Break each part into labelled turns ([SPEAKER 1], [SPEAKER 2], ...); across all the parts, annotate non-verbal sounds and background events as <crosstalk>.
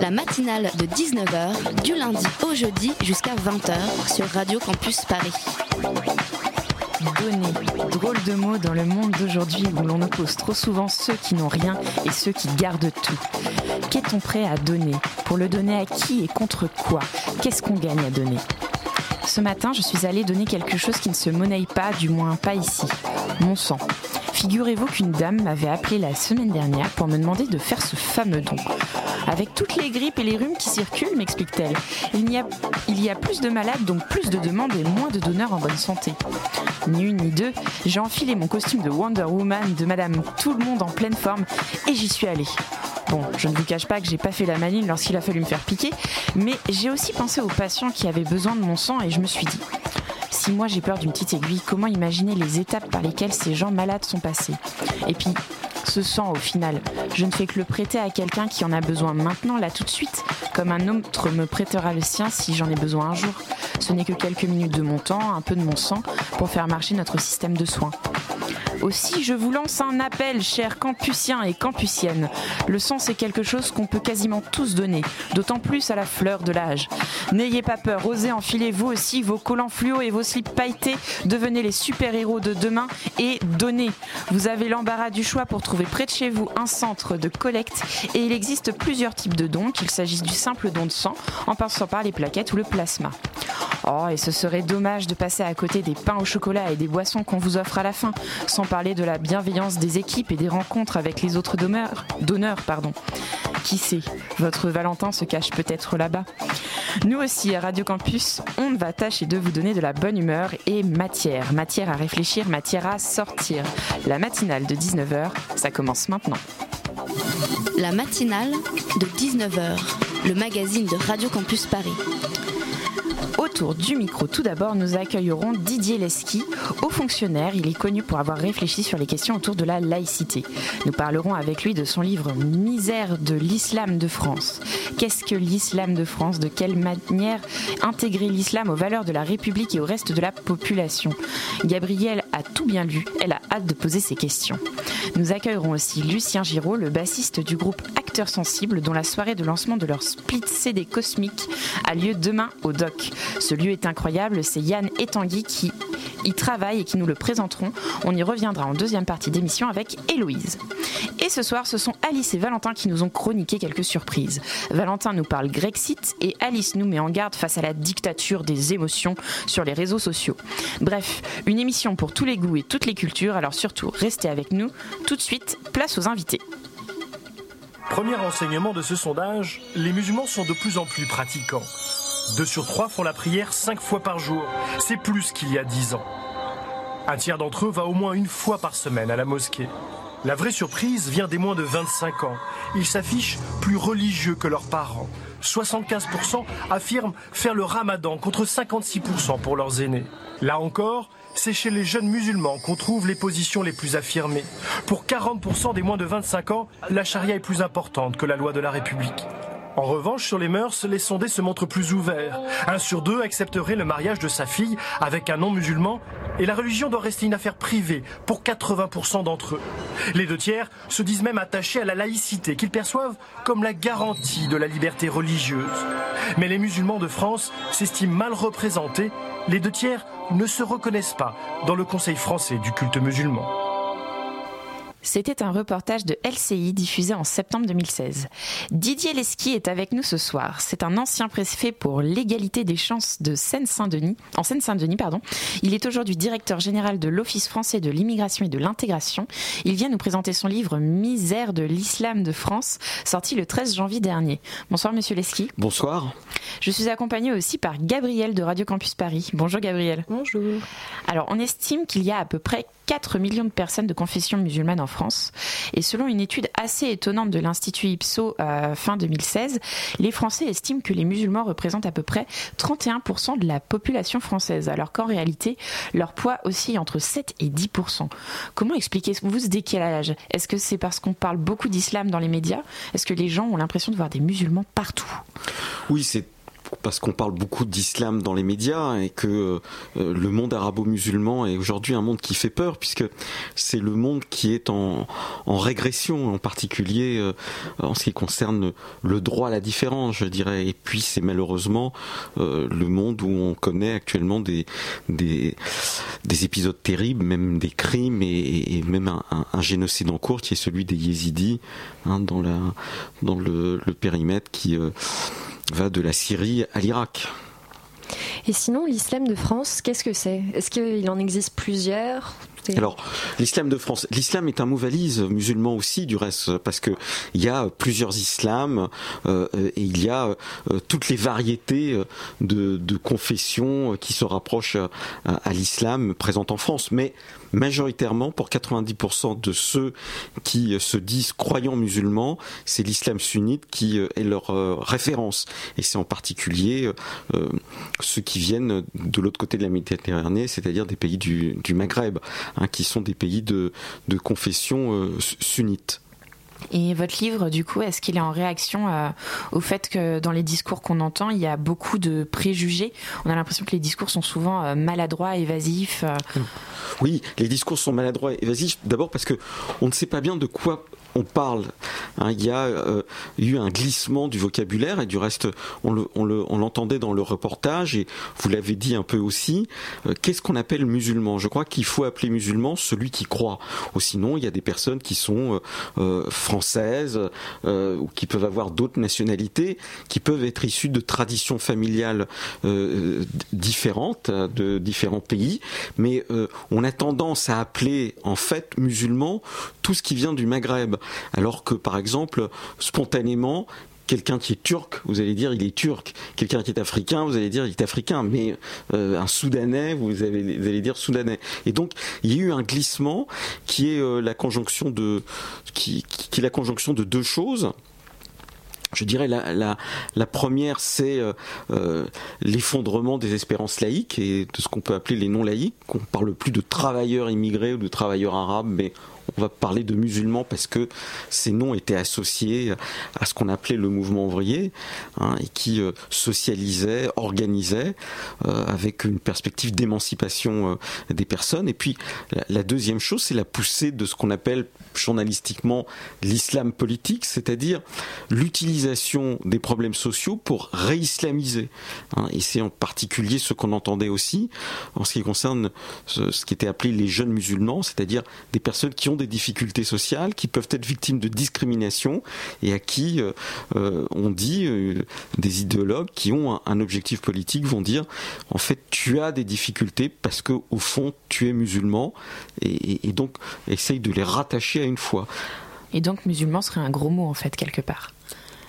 [SPEAKER 1] La matinale de 19h, du lundi au jeudi jusqu'à 20h sur Radio Campus Paris.
[SPEAKER 2] Donner. Drôle de mot dans le monde d'aujourd'hui où l'on oppose trop souvent ceux qui n'ont rien et ceux qui gardent tout. Qu'est-on prêt à donner Pour le donner à qui et contre quoi? Qu'est-ce qu'on gagne à donner? Ce matin, je suis allée donner quelque chose qui ne se monnaie pas, du moins pas ici. Mon sang. Figurez-vous qu'une dame m'avait appelé la semaine dernière pour me demander de faire ce fameux don. Avec toutes les grippes et les rhumes qui circulent, m'explique-t-elle, il y, a, plus de malades, donc plus de demandes et moins de donneurs en bonne santé. Ni une ni deux, j'ai enfilé mon costume de Wonder Woman de Madame Tout le monde en pleine forme et j'y suis allée. Bon, je ne vous cache pas que j'ai pas fait la maline lorsqu'il a fallu me faire piquer, mais j'ai aussi pensé aux patients qui avaient besoin de mon sang et je me suis dit, si moi j'ai peur d'une petite aiguille, comment imaginer les étapes par lesquelles ces gens malades sont passés? Et puis, ce sang, au final, je ne fais que le prêter à quelqu'un qui en a besoin maintenant, là tout de suite, comme un autre me prêtera le sien si j'en ai besoin un jour. Ce n'est que quelques minutes de mon temps, un peu de mon sang, pour faire marcher notre système de soins. Aussi, je vous lance un appel, chers campusiens et campusiennes. Le sang, c'est quelque chose qu'on peut quasiment tous donner, d'autant plus à la fleur de l'âge. N'ayez pas peur, osez enfiler vous aussi vos collants fluo et vos slips pailletés, devenez les super-héros de demain et donnez. Vous avez l'embarras du choix pour trouver près de chez vous un centre de collecte et il existe plusieurs types de dons, qu'il s'agisse du simple don de sang, en passant par les plaquettes ou le plasma. Oh, et ce serait dommage de passer à côté des pains au chocolat et des boissons qu'on vous offre à la fin, sans parler de la bienveillance des équipes et des rencontres avec les autres donneurs. pardon. Qui sait, votre Valentin se cache peut-être là-bas. Nous aussi, à Radio Campus, on va tâcher de vous donner de la bonne humeur et matière. Matière à réfléchir, matière à sortir. La matinale de 19h, ça commence maintenant.
[SPEAKER 1] La matinale de 19h, le magazine de Radio Campus Paris.
[SPEAKER 2] Autour du micro, tout d'abord, nous accueillerons Didier Lesky, haut fonctionnaire. Il est connu pour avoir réfléchi sur les questions autour de la laïcité. Nous parlerons avec lui de son livre Misère de l'islam de France. Qu'est-ce que l'islam de France? De quelle manière intégrer l'islam aux valeurs de la République et au reste de la population? Gabrielle a tout bien lu. Elle a hâte de poser ses questions. Nous accueillerons aussi Lucien Giraud, le bassiste du groupe Acteurs Sensibles, dont la soirée de lancement de leur split CD Cosmique a lieu demain au DOC. Ce lieu est incroyable, c'est Yann et Tanguy qui y travaillent et qui nous le présenteront. On y reviendra en deuxième partie d'émission avec Héloïse. Et ce soir, ce sont Alice et Valentin qui nous ont chroniqué quelques surprises. Valentin nous parle Grexit et Alice nous met en garde face à la dictature des émotions sur les réseaux sociaux. Bref, une émission pour tous les goûts et toutes les cultures, alors surtout restez avec nous. Tout de suite, place aux invités.
[SPEAKER 3] Premier renseignement de ce sondage, les musulmans sont de plus en plus pratiquants. Deux sur trois font la prière cinq fois par jour. C'est plus qu'il y a dix ans. Un tiers d'entre eux va au moins une fois par semaine à la mosquée. La vraie surprise vient des moins de 25 ans. Ils s'affichent plus religieux que leurs parents. 75% affirment faire le ramadan contre 56% pour leurs aînés. Là encore, c'est chez les jeunes musulmans qu'on trouve les positions les plus affirmées. Pour 40% des moins de 25 ans, la charia est plus importante que la loi de la République. En revanche, sur les mœurs, les sondés se montrent plus ouverts. Un sur deux accepterait le mariage de sa fille avec un non-musulman et la religion doit rester une affaire privée pour 80% d'entre eux. Les deux tiers se disent même attachés à la laïcité qu'ils perçoivent comme la garantie de la liberté religieuse. Mais les musulmans de France s'estiment mal représentés. Les deux tiers ne se reconnaissent pas dans le Conseil français du culte musulman.
[SPEAKER 2] C'était un reportage de LCI diffusé en septembre 2016. Didier Lesky est avec nous ce soir. C'est un ancien préfet pour l'égalité des chances de Seine-Saint-Denis, en Seine-Saint-Denis, pardon. Il est aujourd'hui directeur général de l'Office français de l'immigration et de l'intégration. Il vient nous présenter son livre Misère de l'islam de France, sorti le 13 janvier dernier. Bonsoir monsieur Lesky.
[SPEAKER 4] Bonsoir.
[SPEAKER 2] Je suis accompagnée aussi par Gabriel de Radio Campus Paris. Bonjour Gabriel.
[SPEAKER 5] Bonjour.
[SPEAKER 2] Alors, on estime qu'il y a à peu près 4 millions de personnes de confession musulmane en France. Et selon une étude assez étonnante de l'Institut Ipso euh, fin 2016, les Français estiment que les musulmans représentent à peu près 31% de la population française, alors qu'en réalité, leur poids oscille entre 7 et 10%. Comment expliquez-vous ce décalage? Est-ce que c'est parce qu'on parle beaucoup d'islam dans les médias? Est-ce que les gens ont l'impression de voir des musulmans partout?
[SPEAKER 5] Oui, c'est parce qu'on parle beaucoup d'islam dans les médias et que euh, le monde arabo-musulman est aujourd'hui un monde qui fait peur puisque c'est le monde qui est en, régression en particulier euh, en ce qui concerne le droit à la différence je dirais. Et puis c'est malheureusement euh, le monde où on connaît actuellement des, des, épisodes terribles même des crimes et, même un, génocide en cours qui est celui des yézidis hein, dans, la, dans le, le périmètre qui va de la Syrie à l'Irak.
[SPEAKER 6] Et sinon, l'islam de France, qu'est-ce que c'est? Est-ce qu'il en existe plusieurs?
[SPEAKER 5] Alors, l'islam de France, l'islam est un mot valise musulman aussi, du reste, parce que il y a plusieurs islams euh, et il y a euh, toutes les variétés de, de confessions qui se rapprochent à, à l'islam présentes en France. Mais majoritairement, pour 90% de ceux qui euh, se disent croyants musulmans, c'est l'islam sunnite qui euh, est leur euh, référence. Et c'est en particulier ceux qui viennent de l'autre côté de la Méditerranée, c'est-à-dire des pays du, Maghreb, hein, qui sont des pays de, de confession sunnite.
[SPEAKER 2] Et votre livre, du coup, est-ce qu'il est en réaction euh, au fait que dans les discours qu'on entend, il y a beaucoup de préjugés? On a l'impression que les discours sont souvent euh, maladroits, évasifs. Euh.
[SPEAKER 5] Oui, les discours sont maladroits, évasifs. D'abord parce que on ne sait pas bien de quoi on parle. Hein, il y a euh, eu un glissement du vocabulaire et du reste, on l'entendait dans le reportage et vous l'avez dit un peu aussi. Euh, qu'est-ce qu'on appelle musulman? Je crois qu'il faut appeler musulman celui qui croit. Ou sinon, il y a des personnes qui sont euh, françaises ou qui peuvent avoir d'autres nationalités, qui peuvent être issues de traditions familiales différentes de différents pays, mais on a tendance à appeler en fait musulman tout ce qui vient du Maghreb. Alors que, par exemple, spontanément, quelqu'un qui est turc, vous allez dire il est turc. Quelqu'un qui est africain, vous allez dire il est africain. Mais euh, un soudanais, vous, allez dire soudanais. Et donc il y a eu un glissement qui est euh, la conjonction de la conjonction de deux choses. Je dirais la, la, première, c'est euh, l'effondrement des espérances laïques et de ce qu'on peut appeler les non laïques. On parle plus de travailleurs immigrés ou de travailleurs arabes, mais on va parler de musulmans parce que ces noms étaient associés à ce qu'on appelait le mouvement ouvrier hein, et qui euh, socialisait, organisait euh, avec une perspective d'émancipation euh, des personnes. Et puis la, deuxième chose, c'est la poussée de ce qu'on appelle journalistiquement l'islam politique, c'est-à-dire l'utilisation des problèmes sociaux pour réislamiser. Hein, et c'est en particulier ce qu'on entendait aussi en ce qui concerne ce, ce qui était appelé les jeunes musulmans, c'est-à-dire des personnes qui ont des difficultés sociales, qui peuvent être victimes de discrimination et à qui euh, euh, on dit, euh, des idéologues qui ont un, objectif politique vont dire en fait tu as des difficultés parce que au fond tu es musulman et, et donc essaye de les rattacher à une foi.
[SPEAKER 2] Et donc musulman serait un gros mot en fait quelque part.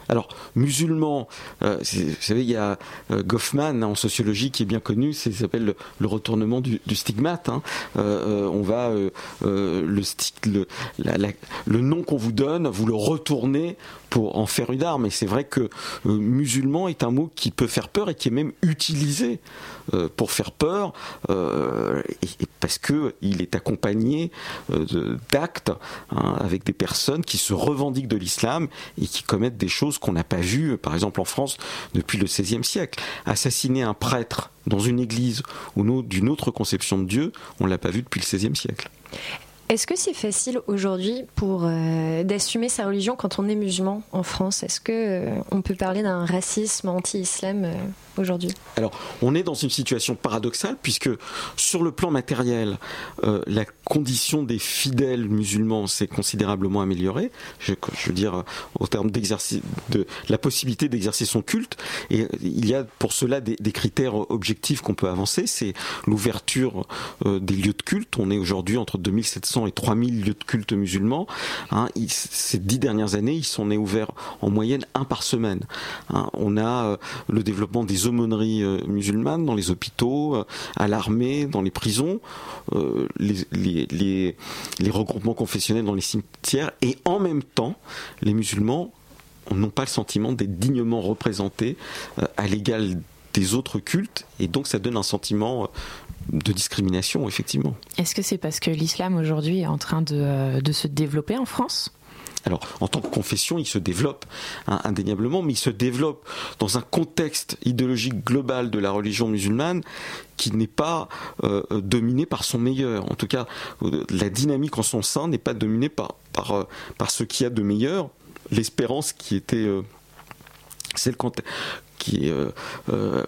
[SPEAKER 5] Alors, musulman, euh, vous savez, il y a euh, Goffman en sociologie qui est bien connu, ça s'appelle le, retournement du, stigmate. Hein. Euh, on va le, le, le nom qu'on vous donne, vous le retournez pour en faire une arme. Et c'est vrai que musulman est un mot qui peut faire peur et qui est même utilisé euh, pour faire peur, euh, parce que il est accompagné euh, d'actes hein, avec des personnes qui se revendiquent de l'islam et qui commettent des choses qu'on n'a pas vues, par exemple en France, depuis le XVIe siècle. Assassiner un prêtre dans une église ou d'une autre conception de Dieu, on l'a pas vu depuis le XVIe siècle.
[SPEAKER 6] Est-ce que c'est facile aujourd'hui pour d'assumer sa religion quand on est musulman en France? Est-ce que on peut parler d'un racisme anti-islam aujourd'hui
[SPEAKER 5] Alors, on est dans une situation paradoxale puisque sur le plan matériel, euh, la condition des fidèles musulmans s'est considérablement améliorée. Je, veux dire, au terme d'exercice, de la possibilité d'exercer son culte. Et il y a pour cela des, critères objectifs qu'on peut avancer. C'est l'ouverture euh, des lieux de culte. On est aujourd'hui entre 2700 500 et 3000 lieux de culte musulmans. Hein, ces dix dernières années, ils sont nés ouverts en moyenne un par semaine. Hein, on a euh, le développement des aumôneries euh, musulmanes dans les hôpitaux, euh, à l'armée, dans les prisons, les, les, regroupements confessionnels dans les cimetières, et en même temps, les musulmans n'ont pas le sentiment d'être dignement représentés à l'égal des autres cultes, et donc ça donne un sentiment de discrimination, effectivement.
[SPEAKER 2] Est-ce que c'est parce que l'islam aujourd'hui est en train de, euh, se développer en France?
[SPEAKER 5] Alors, en tant que confession, il se développe hein, indéniablement, mais il se développe dans un contexte idéologique global de la religion musulmane qui n'est pas euh, dominé par son meilleur. En tout cas, euh, la dynamique en son sein n'est pas dominée par, par, ce qu'il y a de meilleur. L'espérance qui était celle qui euh, euh,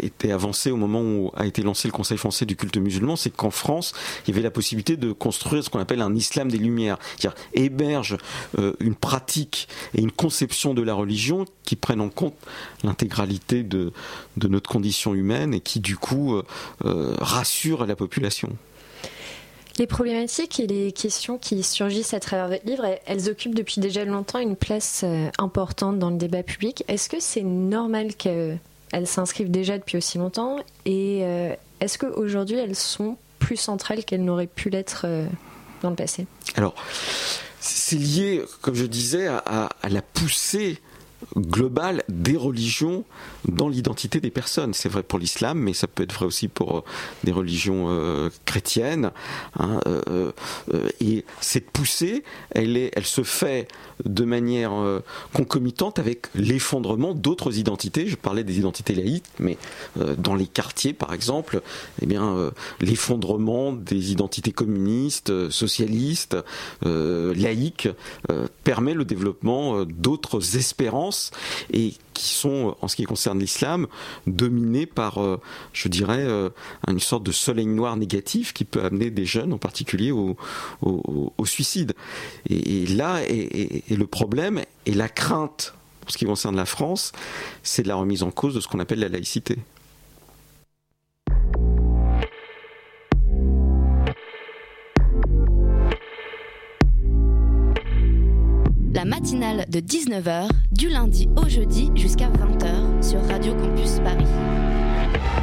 [SPEAKER 5] était avancé au moment où a été lancé le Conseil français du culte musulman, c'est qu'en France, il y avait la possibilité de construire ce qu'on appelle un islam des Lumières, c'est-à-dire héberge euh, une pratique et une conception de la religion qui prennent en compte l'intégralité de, de, notre condition humaine et qui du coup rassure la population.
[SPEAKER 6] Les problématiques et les questions qui surgissent à travers votre livre, elles occupent depuis déjà longtemps une place euh, importante dans le débat public. Est-ce que c'est normal qu'elles s'inscrivent déjà depuis aussi longtemps Et euh, est-ce qu'aujourd'hui, elles sont plus centrales qu'elles n'auraient pu l'être euh, dans le passé?
[SPEAKER 5] Alors, c'est lié, comme je disais, à, à la poussée globale des religions dans l'identité des personnes. C'est vrai pour l'islam, mais ça peut être vrai aussi pour euh, des religions euh, chrétiennes. Hein, euh, et cette poussée, elle, est, elle se fait de manière concomitante avec l'effondrement d'autres identités. Je parlais des identités laïques, mais dans les quartiers, par exemple, eh bien, l'effondrement des identités communistes, socialistes, laïques, permet le développement d'autres espérances et qui sont, en ce qui concerne l'islam, dominés par, euh, je dirais, euh, une sorte de soleil noir négatif qui peut amener des jeunes en particulier au, suicide. Et, là est, le problème et la crainte, pour ce qui concerne la France, c'est la remise en cause de ce qu'on appelle la laïcité.
[SPEAKER 1] La matinale de 19h du lundi au jeudi jusqu'à 20h sur Radio Campus Paris.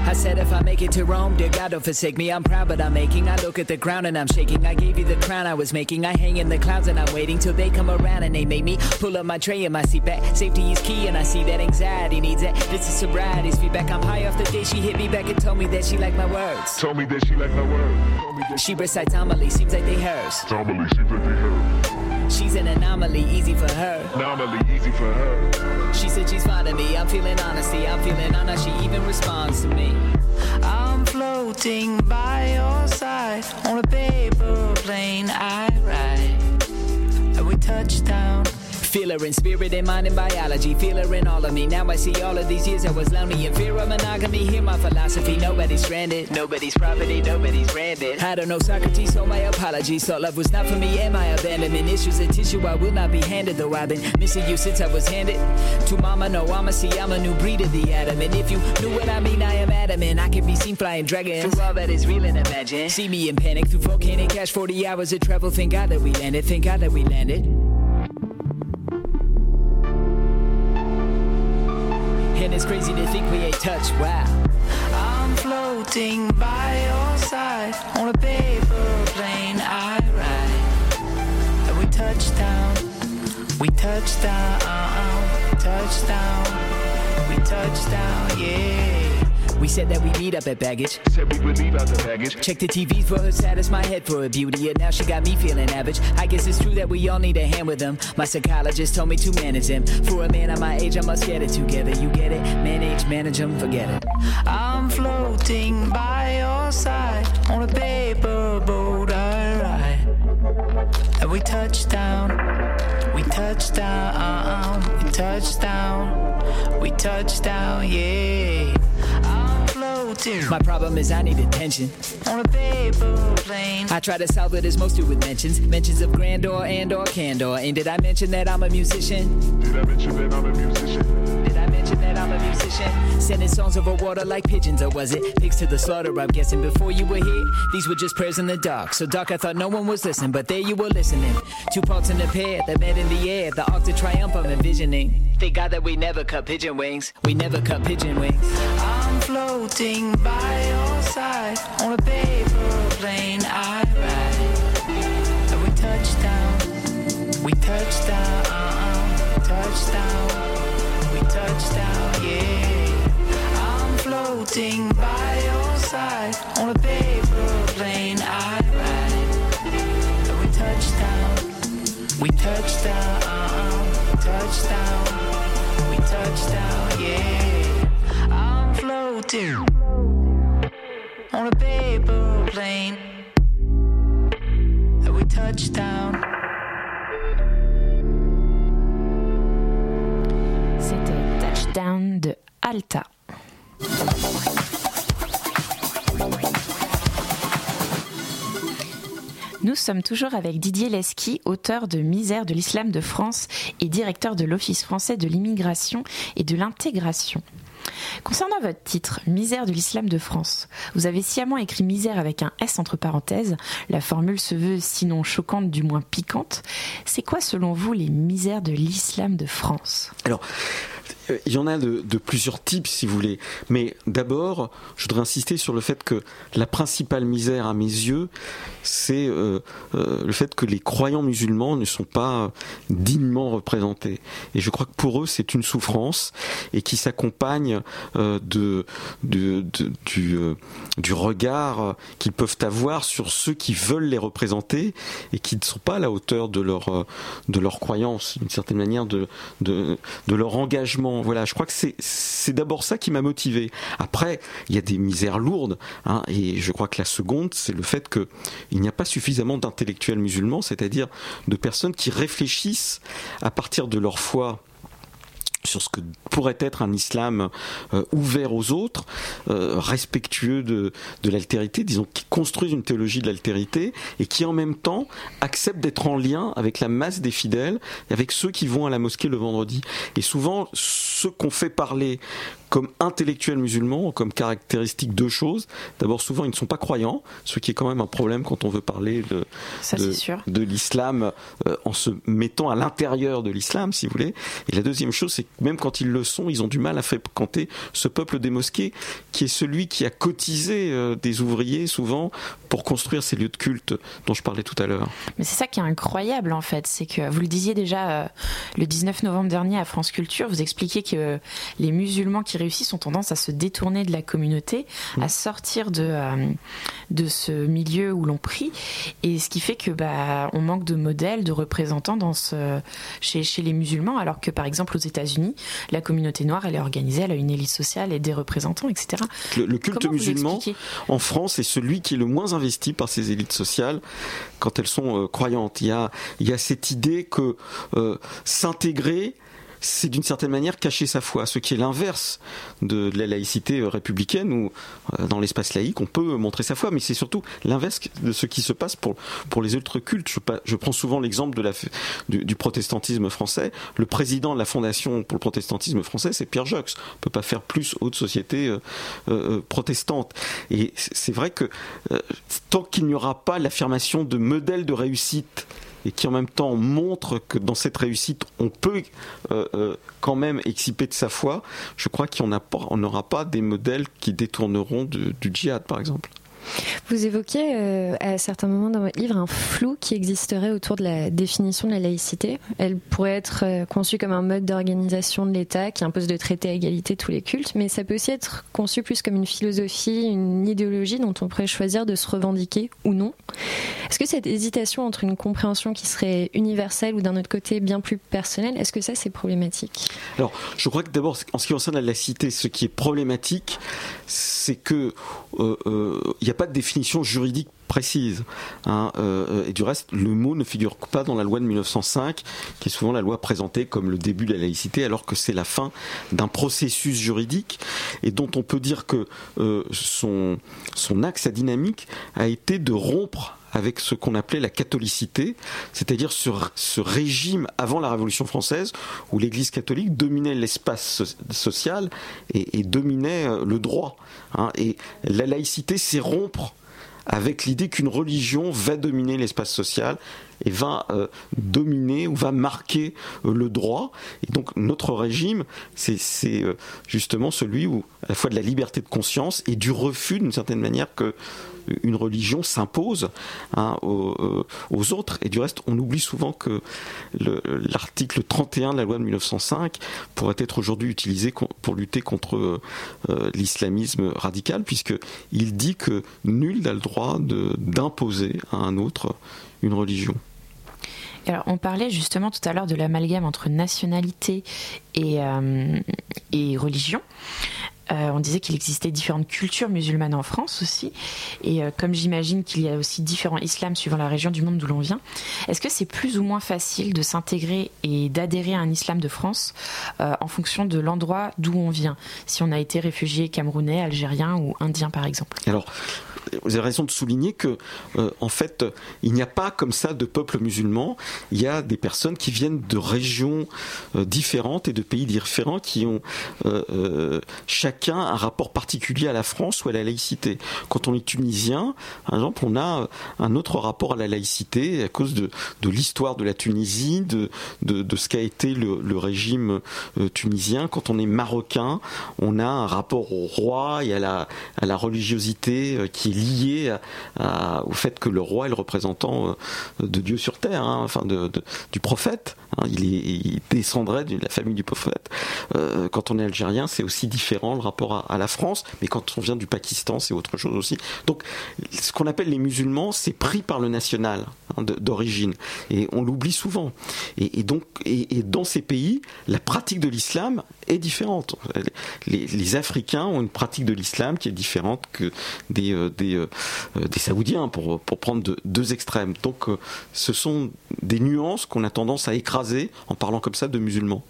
[SPEAKER 7] I said if I make it to Rome, dear God, don't forsake me. I'm proud, but I'm making. I look at the ground and I'm shaking. I gave you the crown I was making. I hang in the clouds and I'm waiting till they come around and they make me pull up my tray and my seat back. Safety is key and I see that anxiety needs it. This is sobriety's feedback. I'm high off the day she hit me back and told me that she liked my words.
[SPEAKER 8] Told me that she liked my words.
[SPEAKER 7] She recites homily, seems like they hers.
[SPEAKER 8] Homily, seems like they hers.
[SPEAKER 7] She's an anomaly, easy for her.
[SPEAKER 8] Anomaly, easy for her.
[SPEAKER 7] She said she's fond of me. I'm feeling honesty. I'm feeling honest. She even responds to me. I'm floating by your side on a paper plane. I ride, and we touch down. Feel her in spirit and mind and biology. Feel her in all of me. Now I see all of these years I was lonely in fear of monogamy. Hear my philosophy. Nobody's stranded. Nobody's property. Nobody's branded. I don't know Socrates, so my apologies. Thought love was not for me and my abandonment. Issues and tissue I will not be handed. Though I've been missing you since I was handed. To mama, no, I'ma see I'm a new breed of the atom. And if you knew what I mean, I am adamant. I can be seen flying dragons. Through all that is real and imagine. See me in panic through volcanic cash. 40 hours of travel. Thank God that we landed. Thank God that we landed. And it's crazy to think we ain't touched. Wow. I'm floating by your side on a paper plane. I ride, and we touch down. We touch down. Uh-uh, touch down. We touch down. Yeah. We said that we meet up at baggage.
[SPEAKER 8] Said we would leave out the baggage.
[SPEAKER 7] Check the TV for her status, my head for her beauty, and now she got me feeling average. I guess it's true that we all need a hand with them. My psychologist told me to manage them. For a man of my age, I must get it together. You get it? Manage, manage them, forget it. I'm floating by your side on a paper boat I ride. And we touch down, we touch down, uh-uh, we touch down, we touch down, yeah. My problem is I need attention. On a paper plane. I try to solve it as most do with mentions. Mentions of grandeur and or candor. And did I mention that I'm a musician?
[SPEAKER 8] Did I mention that I'm a musician?
[SPEAKER 7] That I'm a musician? Sending songs over water like pigeons, or was it? Pigs to the slaughter, I'm guessing. Before you were here, these were just prayers in the dark. So dark, I thought no one was listening, but there you were listening. Two parts in a pair that met in the air. The arc to triumph, I'm envisioning. Thank God that we never cut pigeon wings. We never cut pigeon wings. I'm floating by your side on a paper plane. I ride. And we touch down. We touch down. uh-uh. Touch down. We touch. Yeah. I'm floating by your side on a paper plane. I ride. And we touch down. We touch down. uh-uh. Touch down. We touch down. Yeah. I'm floating on a paper plane. And we touch down.
[SPEAKER 2] De Alta. Nous sommes toujours avec Didier Lesky, auteur de Misère de l'islam de France et directeur de l'Office français de l'immigration et de l'intégration. Concernant votre titre, Misère de l'islam de France, vous avez sciemment écrit misère avec un S entre parenthèses. La formule se veut sinon choquante, du moins piquante. C'est quoi selon vous les misères de l'islam de France?
[SPEAKER 5] Alors, il y en a de, plusieurs types, si vous voulez. Mais d'abord, je voudrais insister sur le fait que la principale misère, à mes yeux, c'est euh, euh, le fait que les croyants musulmans ne sont pas dignement représentés. Et je crois que pour eux, c'est une souffrance et qui s'accompagne euh, de, du, euh, regard qu'ils peuvent avoir sur ceux qui veulent les représenter et qui ne sont pas à la hauteur de leur, euh, de croyance, d'une certaine manière, de, de leur engagement. Voilà, je crois que c'est, d'abord ça qui m'a motivé. Après, il y a des misères lourdes, hein, et je crois que la seconde, c'est le fait que il n'y a pas suffisamment d'intellectuels musulmans, c'est-à-dire de personnes qui réfléchissent à partir de leur foi sur ce que pourrait être un islam euh, ouvert aux autres, euh, respectueux de, de l'altérité, disons, qui construisent une théologie de l'altérité et qui en même temps acceptent d'être en lien avec la masse des fidèles avec ceux qui vont à la mosquée le vendredi. Et souvent, ceux qu'on fait parler comme intellectuels musulmans ont comme caractéristique deux choses. D'abord, souvent, ils ne sont pas croyants, ce qui est quand même un problème quand on veut parler de,
[SPEAKER 2] Ça,
[SPEAKER 5] de,
[SPEAKER 2] c'est sûr.
[SPEAKER 5] de l'islam euh, en se mettant à l'intérieur de l'islam, si vous voulez. Et la deuxième chose, c'est que même quand ils le sont, ils ont du mal à fréquenter ce peuple des mosquées, qui est celui qui a cotisé euh, des ouvriers souvent pour construire ces lieux de culte dont je parlais tout à l'heure.
[SPEAKER 2] Mais c'est ça qui est incroyable en fait, c'est que vous le disiez déjà euh, le 19 novembre dernier à France Culture, vous expliquiez que les musulmans qui réussissent ont tendance à se détourner de la communauté, à sortir de, euh, de ce milieu où l'on prie, et ce qui fait que bah, on manque de modèles, de représentants dans ce, chez, chez les musulmans, alors que par exemple aux États-Unis, la communauté noire elle est organisée, elle a une élite sociale et des représentants, etc.
[SPEAKER 5] Le, le culte
[SPEAKER 2] Comment
[SPEAKER 5] musulman en France est celui qui est le moins investi par ces élites sociales quand elles sont euh, croyantes. Il y a, cette idée que euh, s'intégrer, c'est d'une certaine manière cacher sa foi, ce qui est l'inverse de, la laïcité euh, républicaine où euh, dans l'espace laïque on peut montrer sa foi, mais c'est surtout l'inverse de ce qui se passe pour, pour les autres cultes. Je, je prends souvent l'exemple de la, du, protestantisme français. Le président de la fondation pour le protestantisme français, c'est Pierre Jox. On peut pas faire plus haute société euh, euh, protestante. Et c'est vrai que euh, tant qu'il n'y aura pas l'affirmation de modèles de réussite et qui en même temps montre que dans cette réussite on peut euh, euh, quand même exciper de sa foi, je crois qu'on n'aura pas des modèles qui détourneront du djihad par exemple.
[SPEAKER 6] Vous évoquez euh, à certains moments dans votre livre un flou qui existerait autour de la définition de la laïcité. Elle pourrait être euh, conçue comme un mode d'organisation de l'État qui impose de traiter à égalité tous les cultes, mais ça peut aussi être conçu plus comme une philosophie, une idéologie dont on pourrait choisir de se revendiquer ou non. Est-ce que cette hésitation entre une compréhension qui serait universelle ou d'un autre côté bien plus personnelle, est-ce que ça c'est problématique?
[SPEAKER 5] Alors, je crois que d'abord, en ce qui concerne la laïcité, ce qui est problématique, c'est que euh, euh, il n'y a pas de définition juridique précise. hein, euh, et du reste, le mot ne figure pas dans la loi de 1905, qui est souvent la loi présentée comme le début de la laïcité, alors que c'est la fin d'un processus juridique et dont on peut dire que euh, son, son axe, sa dynamique, a été de rompre avec ce qu'on appelait la catholicité, c'est-à-dire ce, ce régime avant la Révolution française où l'Église catholique dominait l'espace so- social et, et dominait euh, le droit. hein. et la laïcité, c'est rompre avec l'idée qu'une religion va dominer l'espace social et va euh, dominer ou va marquer euh, le droit. Et donc notre régime, c'est euh, justement celui où à la fois de la liberté de conscience et du refus d'une certaine manière que une religion s'impose hein, aux, euh, aux autres. Et du reste, on oublie souvent que le- l'article 31 de la loi de 1905 pourrait être aujourd'hui utilisé pour lutter contre euh, l'islamisme radical, puisqu'il dit que nul n'a le droit d'imposer à un autre une religion.
[SPEAKER 2] Alors, on parlait justement tout à l'heure de l'amalgame entre nationalité et, euh, et religion. Euh, on disait qu'il existait différentes cultures musulmanes en France aussi. Et euh, comme j'imagine qu'il y a aussi différents islams suivant la région du monde d'où l'on vient, est-ce que c'est plus ou moins facile de s'intégrer et d'adhérer à un islam de France euh, en fonction de l'endroit d'où on vient? Si on a été réfugié camerounais, algérien ou indien par exemple
[SPEAKER 5] vous avez raison de souligner que, euh, en fait, il n'y a pas comme ça de peuple musulman. Il y a des personnes qui viennent de régions euh, différentes et de pays différents qui ont euh, chacun un rapport particulier à la France ou à la laïcité. Quand on est tunisien, par exemple, on a un autre rapport à la laïcité à cause de, l'histoire de la Tunisie, de, ce qu'a été le, régime tunisien. Quand on est marocain, on a un rapport au roi et à la, à la religiosité qui est à- au fait que le roi est le représentant euh, de Dieu sur terre, hein, enfin du prophète. Hein. il, est- descendrait de la famille du prophète. Euh, quand on est algérien, c'est aussi différent le rapport à, la France, mais quand on vient du Pakistan, c'est autre chose aussi. Donc, ce qu'on appelle les musulmans, c'est pris par le national hein, d'origine, et on l'oublie souvent. Et, donc, et, dans ces pays, la pratique de l'islam est différente. Les, Africains ont une pratique de l'islam qui est différente que des, euh, euh, des Saoudiens, pour, pour prendre de- deux extrêmes. Donc, ce sont des nuances qu'on a tendance à écraser en parlant comme ça de musulmans.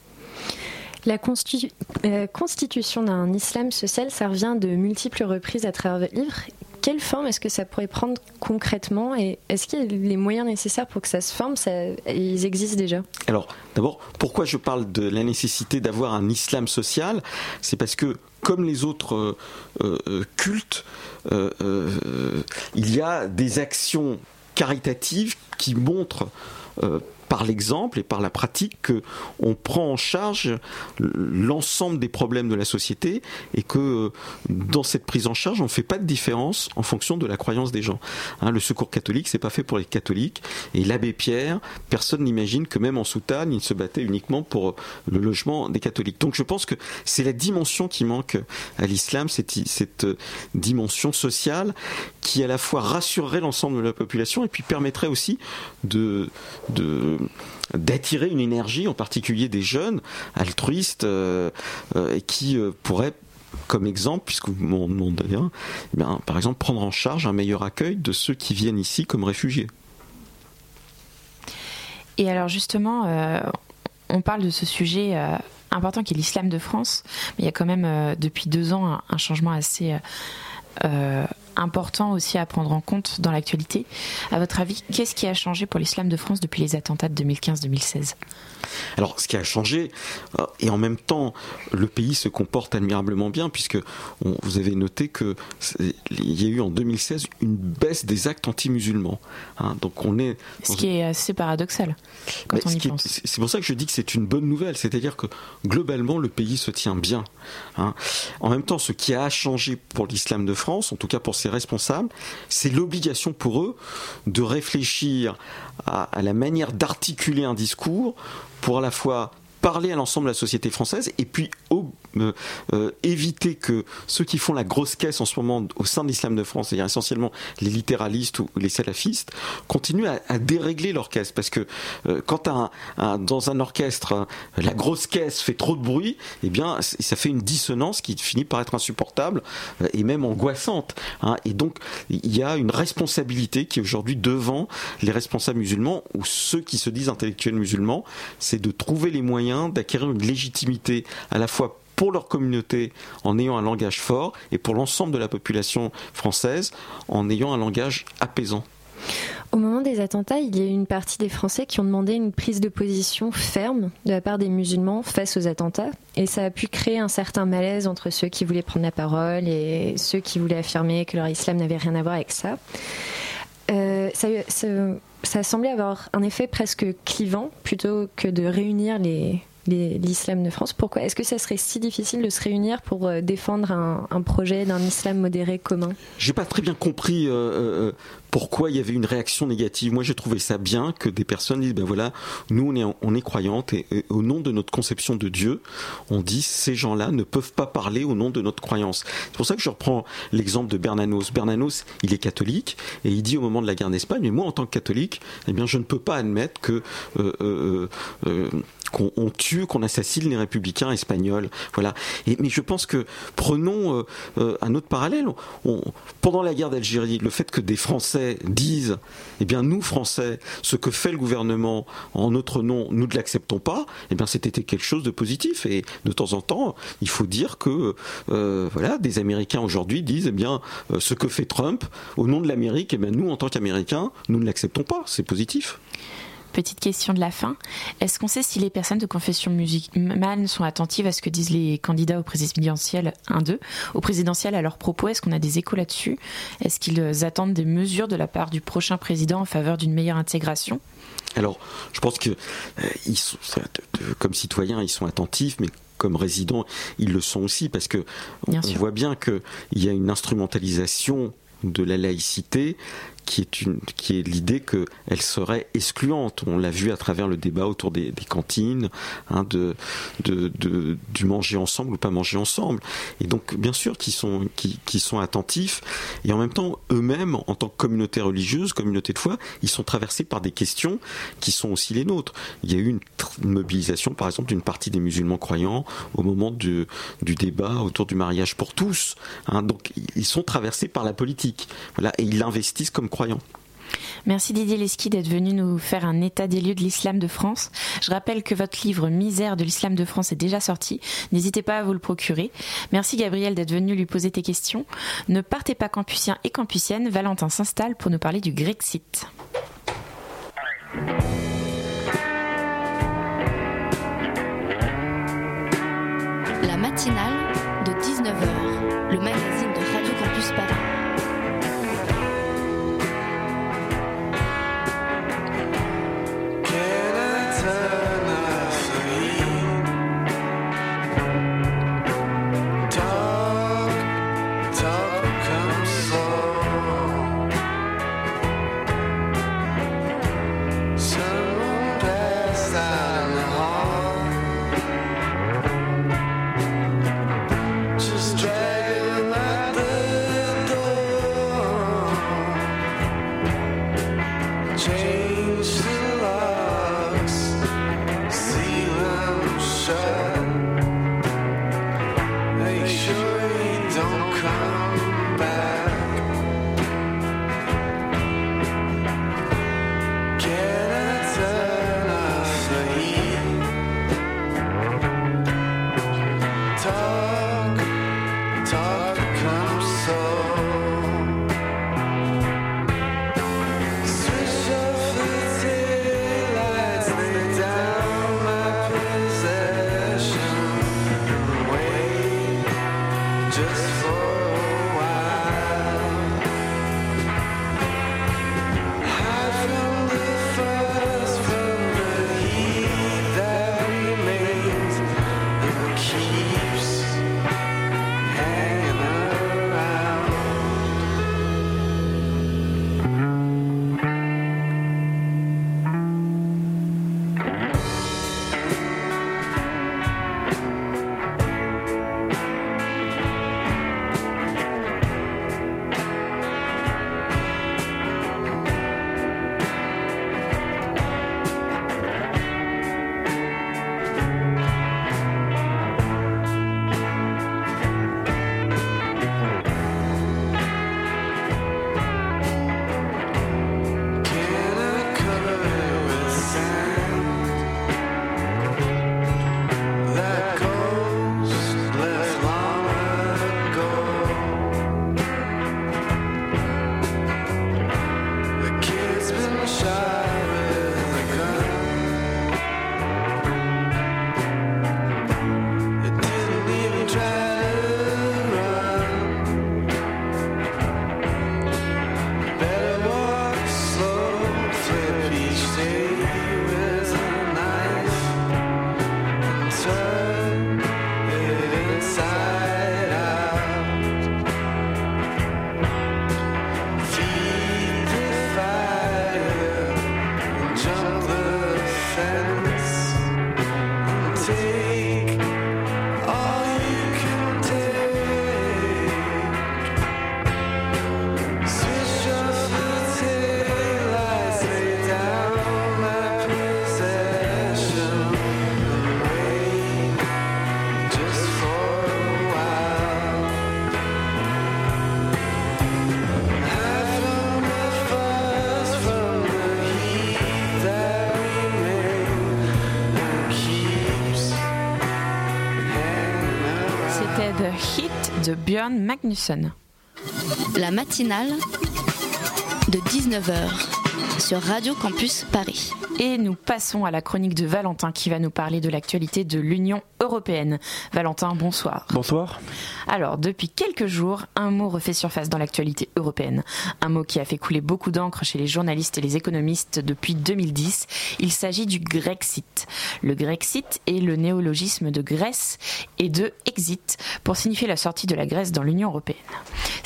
[SPEAKER 6] La constitu- euh, constitution d'un islam social, ça revient de multiples reprises à travers votre livre. Quelle forme est-ce que ça pourrait prendre concrètement et est-ce qu'il y a les moyens nécessaires pour que ça se forme ça, Ils existent déjà?
[SPEAKER 5] Alors, d'abord, pourquoi je parle de la nécessité d'avoir un islam social? C'est parce que, comme les autres euh, euh, cultes, il y a des actions caritatives qui montrent euh, par l'exemple et par la pratique que on prend en charge l'ensemble des problèmes de la société et que euh, dans cette prise en charge on ne fait pas de différence en fonction de la croyance des gens. Hein, le secours catholique c'est pas fait pour les catholiques et l'abbé Pierre, personne n'imagine que même en soutane il se battait uniquement pour euh, le logement des catholiques. Donc je pense que c'est la dimension qui manque à l'islam, cette, euh, dimension sociale qui à la fois rassurerait l'ensemble de la population et puis permettrait aussi de d'attirer une énergie, en particulier des jeunes altruistes, euh, euh, qui euh, pourraient comme exemple, puisque vous m'en demandez bien, par exemple prendre en charge un meilleur accueil de ceux qui viennent ici comme réfugiés.
[SPEAKER 2] Et alors justement, on parle de ce sujet important qui est l'islam de France, mais il y a quand même depuis deux ans un, un changement assez important aussi à prendre en compte dans l'actualité. À votre avis, qu'est-ce qui a changé pour l'islam de France depuis les attentats de 2015-2016
[SPEAKER 5] Alors, ce qui a changé, euh, et en même temps, le pays se comporte admirablement bien, puisque on- vous avez noté que c'est- il y a eu en 2016 une baisse des actes anti-musulmans. hein. donc, on est.
[SPEAKER 2] Ce qui est assez paradoxal quand on y pense.
[SPEAKER 5] C'est c'est pour ça que je dis que c'est une bonne nouvelle, c'est-à-dire que globalement le pays se tient bien. hein. En même temps, ce qui a changé pour l'islam de France, en tout cas pour ses responsables, c'est l'obligation pour eux de réfléchir à, à la manière d'articuler un discours pour à la fois parler à l'ensemble de la société française et puis euh, euh, éviter que ceux qui font la grosse caisse en ce moment au sein de l'islam de France, c'est-à-dire essentiellement les littéralistes ou les salafistes, continuent à, dérégler caisse. Parce que euh, quand dans un orchestre, hein, la grosse caisse fait trop de bruit, eh bien, ça fait une dissonance qui finit par être insupportable euh, et même angoissante. hein. Et donc, il y a une responsabilité qui est aujourd'hui devant les responsables musulmans ou ceux qui se disent intellectuels musulmans, c'est de trouver les moyens d'acquérir une légitimité à la fois pour leur communauté en ayant un langage fort et pour l'ensemble de la population française en ayant un langage apaisant.
[SPEAKER 6] Au moment des attentats, il y a eu une partie des Français qui ont demandé une prise de position ferme de la part des musulmans face aux attentats. Et ça a pu créer un certain malaise entre ceux qui voulaient prendre la parole et ceux qui voulaient affirmer que leur islam n'avait rien à voir avec ça. Euh, ça, ça, ça semblait avoir un effet presque clivant plutôt que de réunir les les- l'islam de France. Pourquoi Est-ce que ça serait si difficile de se réunir pour euh, défendre un, projet d'un islam modéré commun?
[SPEAKER 5] J'ai pas très bien compris euh, euh, pourquoi il y avait une réaction négative. Moi, j'ai trouvé ça bien que des personnes disent ben voilà, nous on est croyantes et, au nom de notre conception de Dieu, on dit ces gens-là ne peuvent pas parler au nom de notre croyance. C'est pour ça que je reprends l'exemple de Bernanos. Bernanos, il est catholique et il dit au moment de la guerre d'Espagne, mais moi en tant que catholique, eh bien je ne peux pas admettre que qu'on on tue, qu'on assassine les républicains espagnols. Voilà. Mais je pense que prenons euh, euh, un autre parallèle. Pendant la guerre d'Algérie, le fait que des Français disent, eh bien nous Français, ce que fait le gouvernement en notre nom, nous ne l'acceptons pas, eh bien c'était quelque chose de positif. Et de temps en temps, il faut dire que euh, voilà, des Américains aujourd'hui disent, eh bien ce que fait Trump au nom de l'Amérique, eh bien nous en tant qu'Américains, nous ne l'acceptons pas. C'est positif.
[SPEAKER 2] Petite question de la fin. Est-ce qu'on sait si les personnes de confession musulmane sont attentives à ce que disent les candidats au présidentiel 1-2, au présidentiel à leurs propos? Est-ce qu'on a des échos là-dessus? Est-ce qu'ils attendent des mesures de la part du prochain président en faveur d'une meilleure intégration?
[SPEAKER 5] Alors, je pense que euh, ils sont, comme citoyens, ils sont attentifs, mais comme résidents, ils le sont aussi, parce que on,
[SPEAKER 2] Bien
[SPEAKER 5] on
[SPEAKER 2] sûr.
[SPEAKER 5] voit bien qu'il y a une instrumentalisation de la laïcité qui est, une, qui est l'idée qu'elle serait excluante. On l'a vu à travers le débat autour des, cantines, hein, de, de, de- du manger ensemble ou pas manger ensemble. Et donc, bien sûr, qu'ils sont, qui, qui sont attentifs. Et en même temps, eux-mêmes, en tant que communauté religieuse, communauté de foi, ils sont traversés par des questions qui sont aussi les nôtres. Il y a eu une mobilisation, par exemple, d'une partie des musulmans croyants au moment du, du débat autour du mariage pour tous. hein. donc, ils sont traversés par la politique. Voilà, et ils l'investissent comme croyants.
[SPEAKER 2] Merci Didier Leski d'être venu nous faire un état des lieux de l'islam de France. Je rappelle que votre livre Misère de l'islam de France est déjà sorti. N'hésitez pas à vous le procurer. Merci Gabriel d'être venu lui poser tes questions. Ne partez pas campusiens et campusiennes. Valentin s'installe pour nous parler du Grexit.
[SPEAKER 1] La matinale de 19h,
[SPEAKER 2] de Björn Magnusson.
[SPEAKER 1] La matinale de 19h sur Radio Campus Paris.
[SPEAKER 2] Et nous passons à la chronique de Valentin qui va nous parler de l'actualité de l'Union européenne. Valentin, bonsoir.
[SPEAKER 9] Bonsoir.
[SPEAKER 2] Alors, depuis quelques jours, un mot refait surface dans l'actualité européenne. Un mot qui a fait couler beaucoup d'encre chez les journalistes et les économistes depuis 2010. Il s'agit du Grexit. Le Grexit est le néologisme de Grèce et de exit pour signifier la sortie de la Grèce dans l'Union européenne.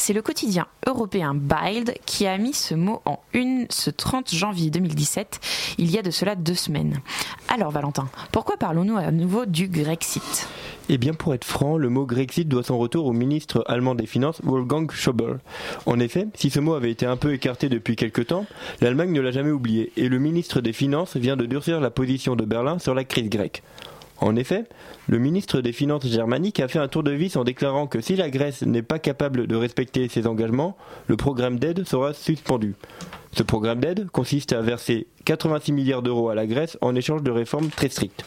[SPEAKER 2] C'est le quotidien européen Bild qui a mis ce mot en une ce 30 janvier 2017. Il y a de cela deux semaines. Alors Valentin, pourquoi parlons-nous à nouveau du Grexit?
[SPEAKER 9] Eh bien, pour être franc, le mot Grexit doit son retour au ministre allemand des Finances, Wolfgang Schäuble. En effet, si ce mot avait été un peu écarté depuis quelque temps, l'Allemagne ne l'a jamais oublié, et le ministre des Finances vient de durcir la position de Berlin sur la crise grecque. En effet, le ministre des Finances germanique a fait un tour de vis en déclarant que si la Grèce n'est pas capable de respecter ses engagements, le programme d'aide sera suspendu. Ce programme d'aide consiste à verser 86 milliards d'euros à la Grèce en échange de réformes très strictes.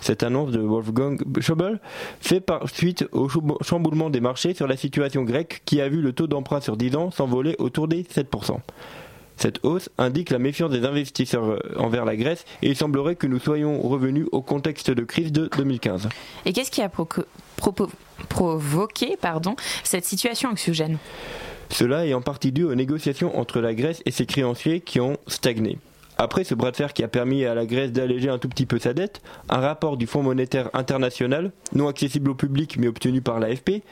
[SPEAKER 9] Cette annonce de Wolfgang Schäuble fait suite au chamboulement des marchés sur la situation grecque qui a vu le taux d'emprunt sur 10 ans s'envoler autour des 7%. Cette hausse indique la méfiance des investisseurs envers la Grèce et il semblerait que nous soyons revenus au contexte de crise de 2015.
[SPEAKER 2] Et qu'est-ce qui a provoqué pardon, cette situation anxiogène?
[SPEAKER 9] Cela est en partie dû aux négociations entre la Grèce et ses créanciers qui ont stagné. Après ce bras de fer qui a permis à la Grèce d'alléger un tout petit peu sa dette, un rapport du Fonds monétaire international, non accessible au public mais obtenu par l'AFP,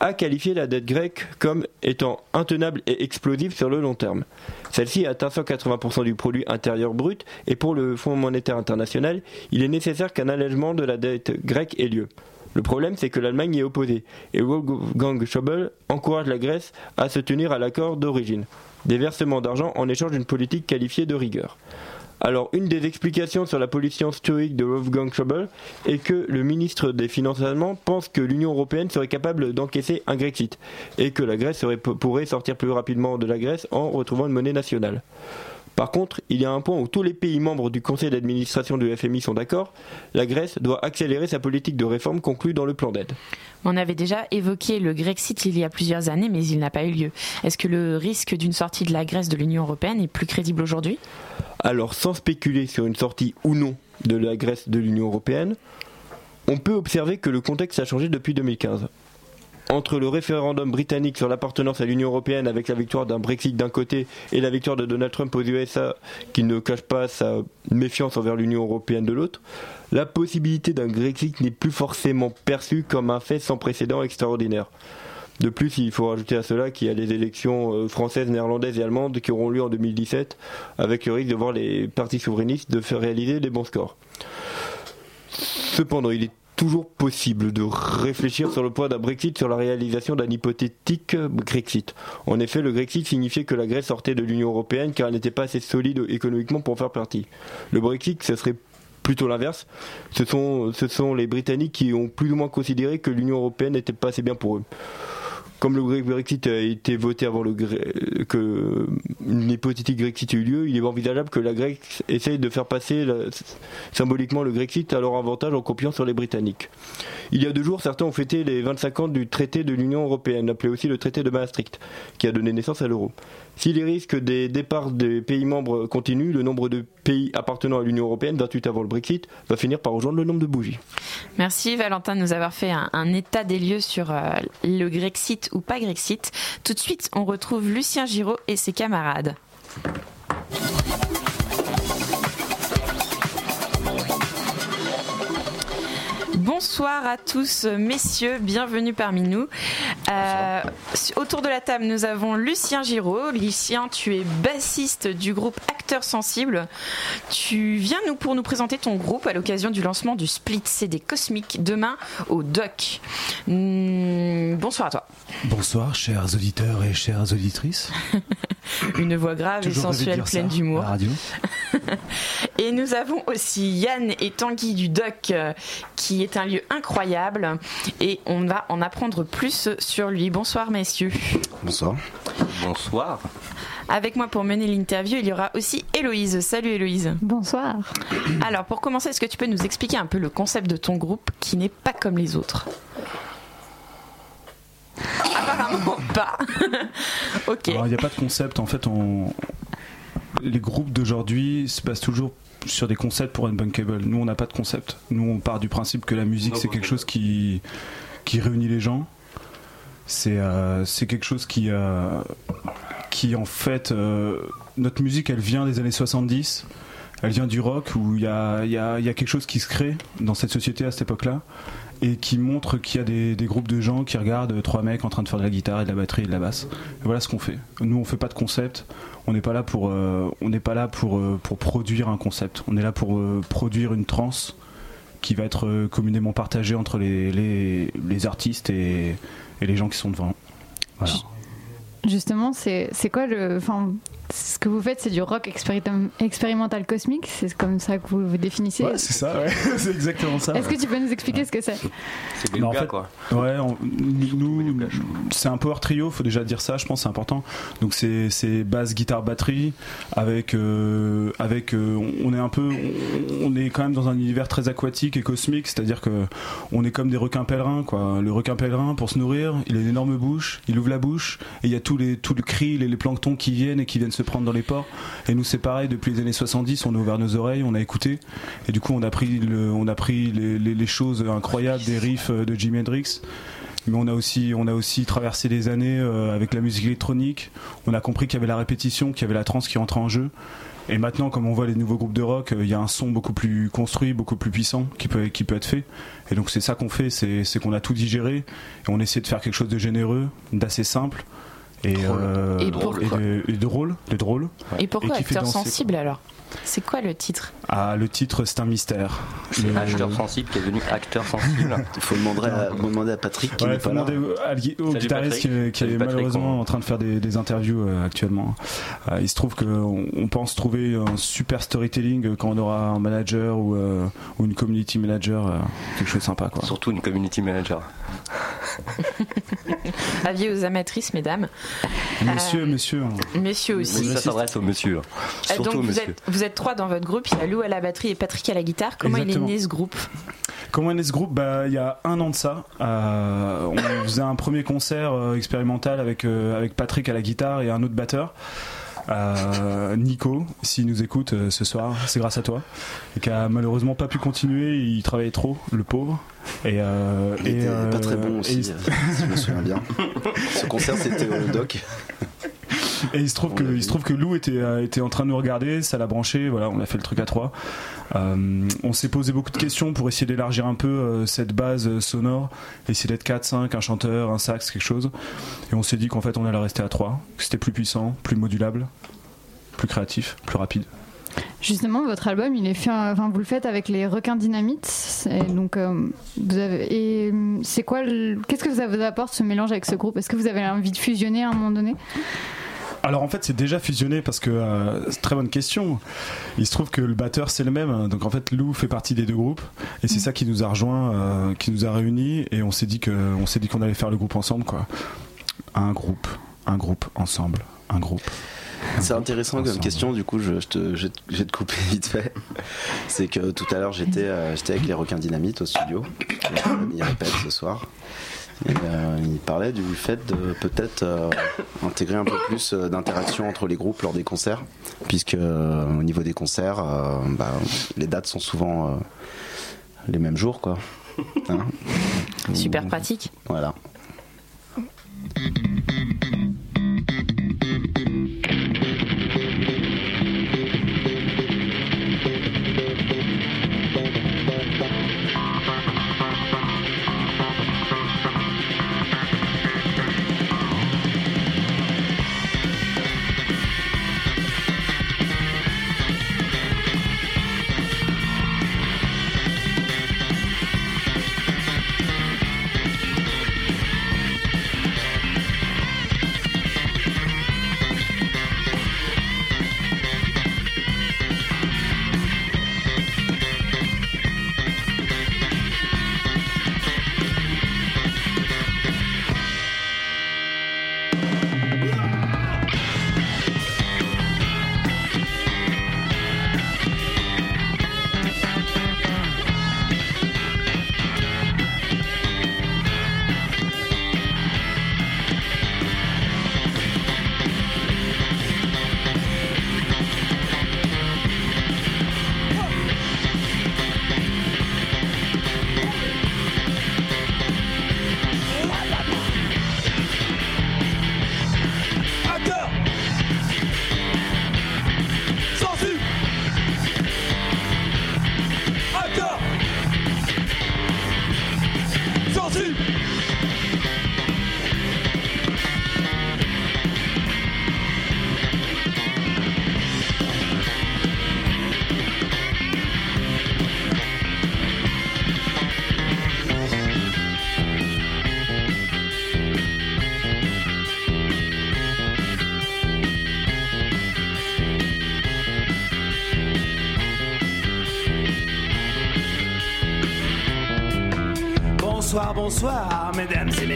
[SPEAKER 9] a qualifié la dette grecque comme étant intenable et explosive sur le long terme. Celle-ci atteint 180% du produit intérieur brut et pour le Fonds monétaire international, il est nécessaire qu'un allègement de la dette grecque ait lieu. Le problème, c'est que l'Allemagne y est opposée et Wolfgang Schäuble encourage la Grèce à se tenir à l'accord d'origine, des versements d'argent en échange d'une politique qualifiée de rigueur. Alors, une des explications sur la pollution stoïque de Wolfgang Schäuble est que le ministre des Finances allemand pense que l'Union européenne serait capable d'encaisser un Grexit et que la Grèce pourrait sortir plus rapidement de la Grèce en retrouvant une monnaie nationale. Par contre, il y a un point où tous les pays membres du conseil d'administration du FMI sont d'accord, la Grèce doit accélérer sa politique de réforme conclue dans le plan d'aide.
[SPEAKER 2] On avait déjà évoqué le Grexit il y a plusieurs années, mais il n'a pas eu lieu. Est-ce que le risque d'une sortie de la Grèce de l'Union européenne est plus crédible aujourd'hui?
[SPEAKER 9] Alors, sans spéculer sur une sortie ou non de la Grèce de l'Union européenne, on peut observer que le contexte a changé depuis 2015 entre le référendum britannique sur l'appartenance à l'Union européenne avec la victoire d'un Brexit d'un côté et la victoire de Donald Trump aux USA qui ne cache pas sa méfiance envers l'Union européenne de l'autre, la possibilité d'un Grexit n'est plus forcément perçue comme un fait sans précédent extraordinaire. De plus, il faut rajouter à cela qu'il y a les élections françaises, néerlandaises et allemandes qui auront lieu en 2017, avec le risque de voir les partis souverainistes de faire réaliser des bons scores. Cependant, il est toujours possible de réfléchir sur le poids d'un Brexit sur la réalisation d'un hypothétique Grexit. En effet, le Grexit signifiait que la Grèce sortait de l'Union européenne car elle n'était pas assez solide économiquement pour faire partie. Le Brexit, ce serait plutôt l'inverse. Ce sont, ce sont les Britanniques qui ont plus ou moins considéré que l'Union européenne n'était pas assez bien pour eux comme le Brexit a été voté avant le que une hypothétique Grexit ait eu lieu, il est envisageable que la Grèce essaye de faire passer symboliquement le Grexit à leur avantage en copiant sur les Britanniques. Il y a deux jours, certains ont fêté les 25 ans du traité de l'Union européenne, appelé aussi le traité de Maastricht, qui a donné naissance à l'euro. Si les risques des départs des pays membres continuent, le nombre de pays appartenant à l'Union européenne, 28 avant le Brexit, va finir par rejoindre le nombre de bougies.
[SPEAKER 2] Merci Valentin de nous avoir fait un, état des lieux sur euh, le Grexit ou pas Grexit. Tout de suite, on retrouve Lucien Giraud et ses camarades. Bonsoir à tous, messieurs, bienvenue parmi nous. Euh, autour de la table, nous avons Lucien Giraud. Lucien, tu es bassiste du groupe Acteurs Sensibles. Tu viens nous pour nous présenter ton groupe à l'occasion du lancement du split CD Cosmique demain au DOC. Hmm, bonsoir à toi.
[SPEAKER 10] Bonsoir, chers auditeurs et chères auditrices. <laughs>
[SPEAKER 2] Une voix grave et sensuelle, pleine d'humour. <laughs> Et nous avons aussi Yann et Tanguy du DOC, qui est un lieu incroyable. Et on va en apprendre plus sur lui. Bonsoir, messieurs.
[SPEAKER 11] Bonsoir. Bonsoir.
[SPEAKER 2] Avec moi pour mener l'interview, il y aura aussi Héloïse. Salut Héloïse.
[SPEAKER 12] Bonsoir.
[SPEAKER 2] Alors, pour commencer, est-ce que tu peux nous expliquer un peu le concept de ton groupe qui n'est pas comme les autres? Apparemment pas. <laughs> ok.
[SPEAKER 10] Alors, il n'y a pas de concept. En fait, on... les groupes d'aujourd'hui se basent toujours sur des concepts pour Unbunkable. Nous, on n'a pas de concept. Nous, on part du principe que la musique, c'est quelque chose qui, qui réunit les gens. C'est euh, c'est quelque chose qui, euh, qui en fait, euh, notre musique, elle vient des années 70. Elle vient du rock où il y a, y, a, y a quelque chose qui se crée dans cette société à cette époque-là et qui montre qu'il y a des, des groupes de gens qui regardent trois mecs en train de faire de la guitare et de la batterie et de la basse. Voilà ce qu'on fait. Nous, on fait pas de concept. On n'est pas là pour, euh, on pas là pour, euh, pour produire un concept. On est là pour euh, produire une trance qui va être euh, communément partagée entre les, les, les artistes et, et les gens qui sont devant. Voilà.
[SPEAKER 12] Justement, c'est c'est quoi le. Enfin, ce que vous faites, c'est du rock expérimental, cosmique, c'est comme ça que vous vous définissez
[SPEAKER 10] Ouais, c'est ça, ouais. <laughs> c'est exactement ça.
[SPEAKER 12] Est-ce que tu peux nous expliquer ce que c'est
[SPEAKER 11] C'est
[SPEAKER 10] Mais en fait,
[SPEAKER 11] quoi.
[SPEAKER 10] Ouais, on- nous, c'est un power trio, faut déjà dire ça, je pense, c'est important. Donc c'est c'est basse, guitare, batterie, avec euh, avec euh, on est un peu, on, on est quand même dans un univers très aquatique et cosmique, c'est-à-dire que on est comme des requins pèlerins, quoi. Le requin pèlerin, pour se nourrir, il a une énorme bouche, il ouvre la bouche et il y a tous les tout le krill les planctons qui viennent et qui viennent se prendre dans les ports. Et nous c'est pareil, depuis les années 70, on a ouvert nos oreilles, on a écouté. Et du coup on a pris on a pris les, choses incroyables des riffs euh, de Jimi Hendrix. Mais on a aussi on a aussi traversé les années euh, avec la musique électronique. On a compris qu'il y avait la répétition qu'il y avait la trance qui rentrait en jeu. Et maintenant comme on voit les nouveaux groupes de rock euh, il y a un son beaucoup plus construit beaucoup plus puissant qui peut être fait. Et donc c'est ça qu'on fait c'est qu'on a tout digéré. Et on essaie de faire quelque chose de généreux d'assez simple et, euh,
[SPEAKER 2] Et pour-
[SPEAKER 10] et de, et de drôle de drôle
[SPEAKER 2] Et pourquoi acteur sensible alors? C'est quoi le titre
[SPEAKER 10] ah le titre c'est un mystère
[SPEAKER 11] C'est
[SPEAKER 10] Le-
[SPEAKER 11] acheteur sensible qui est devenu acteur sensible.
[SPEAKER 4] Il faut demander à, demander à Patrick qui
[SPEAKER 10] Ouais,
[SPEAKER 4] n'est
[SPEAKER 10] faut
[SPEAKER 4] pas là.
[SPEAKER 10] demander au- à- au
[SPEAKER 11] Salut
[SPEAKER 10] guitariste qui,
[SPEAKER 11] Patrick.
[SPEAKER 10] qui
[SPEAKER 11] Salut
[SPEAKER 10] est
[SPEAKER 11] Patrick,
[SPEAKER 10] malheureusement
[SPEAKER 11] on-
[SPEAKER 10] en train de faire des, des interviews euh, actuellement. Euh, il se trouve qu'on on pense trouver un super storytelling quand on aura un manager ou, euh, ou une community manager, euh, quelque chose de sympa quoi.
[SPEAKER 11] Surtout une community manager. <laughs>
[SPEAKER 2] Avis aux amatrices, mesdames.
[SPEAKER 10] Monsieur, monsieur. hein.
[SPEAKER 2] Messieurs aussi.
[SPEAKER 11] Ça s'adresse au monsieur.
[SPEAKER 2] Euh,
[SPEAKER 11] Surtout
[SPEAKER 2] Donc
[SPEAKER 11] au
[SPEAKER 2] vous
[SPEAKER 11] monsieur.
[SPEAKER 2] êtes, vous êtes trois dans votre groupe, il y a Lou à la batterie et Patrick à la guitare. Comment
[SPEAKER 10] Exactement.
[SPEAKER 2] il est né ce groupe
[SPEAKER 10] Comment est né ce groupe bah, Il y a un an de ça, euh, on <coughs> faisait un premier concert euh, expérimental avec, euh, avec Patrick à la guitare et un autre batteur. Euh, Nico, s'il nous écoute euh, ce soir, c'est grâce à toi. Et qui a malheureusement pas pu continuer, il travaillait trop, le pauvre. Et, euh,
[SPEAKER 4] Il
[SPEAKER 10] et,
[SPEAKER 4] était
[SPEAKER 10] euh,
[SPEAKER 4] pas très bon aussi,
[SPEAKER 10] et-
[SPEAKER 4] si je me souviens bien. <laughs> Ce concert, c'était au doc.
[SPEAKER 10] Et il se trouve que, il se trouve que Lou était, euh, était en train de nous regarder, ça l'a branché, voilà, on a fait le truc à trois. Euh, on s'est posé beaucoup de questions pour essayer d'élargir un peu euh, cette base sonore, essayer d'être 4, 5, un chanteur, un sax, quelque chose. Et on s'est dit qu'en fait on allait rester à 3, que c'était plus puissant, plus modulable, plus créatif, plus rapide.
[SPEAKER 12] Justement, votre album, il est fait, enfin, vous le faites avec les requins dynamites. Et donc, euh, vous avez, et c'est quoi, qu'est-ce que ça vous apporte ce mélange avec ce groupe? Est-ce que vous avez envie de fusionner à un moment donné?
[SPEAKER 10] Alors en fait c'est déjà fusionné parce que euh, c'est une très bonne question. Il se trouve que le batteur c'est le même, donc en fait Lou fait partie des deux groupes et c'est ça qui nous a rejoint, euh, qui nous a réunis et on s'est dit que on s'est dit qu'on allait faire le groupe ensemble quoi. Un groupe, un groupe ensemble, un groupe.
[SPEAKER 4] C'est intéressant comme question, du coup, je, je te, je, je vais te couper <laughs> vite fait. C'est que tout à l'heure, j'étais euh, j'étais avec les requins dynamite au studio. Ils répètent ce soir. Et, euh, il parlait du fait de peut-être euh, intégrer un peu plus euh, d'interaction entre les groupes lors des concerts, puisque euh, au niveau des concerts, bah, les dates sont souvent les mêmes jours, quoi. Hein
[SPEAKER 2] Super pratique.
[SPEAKER 4] Voilà.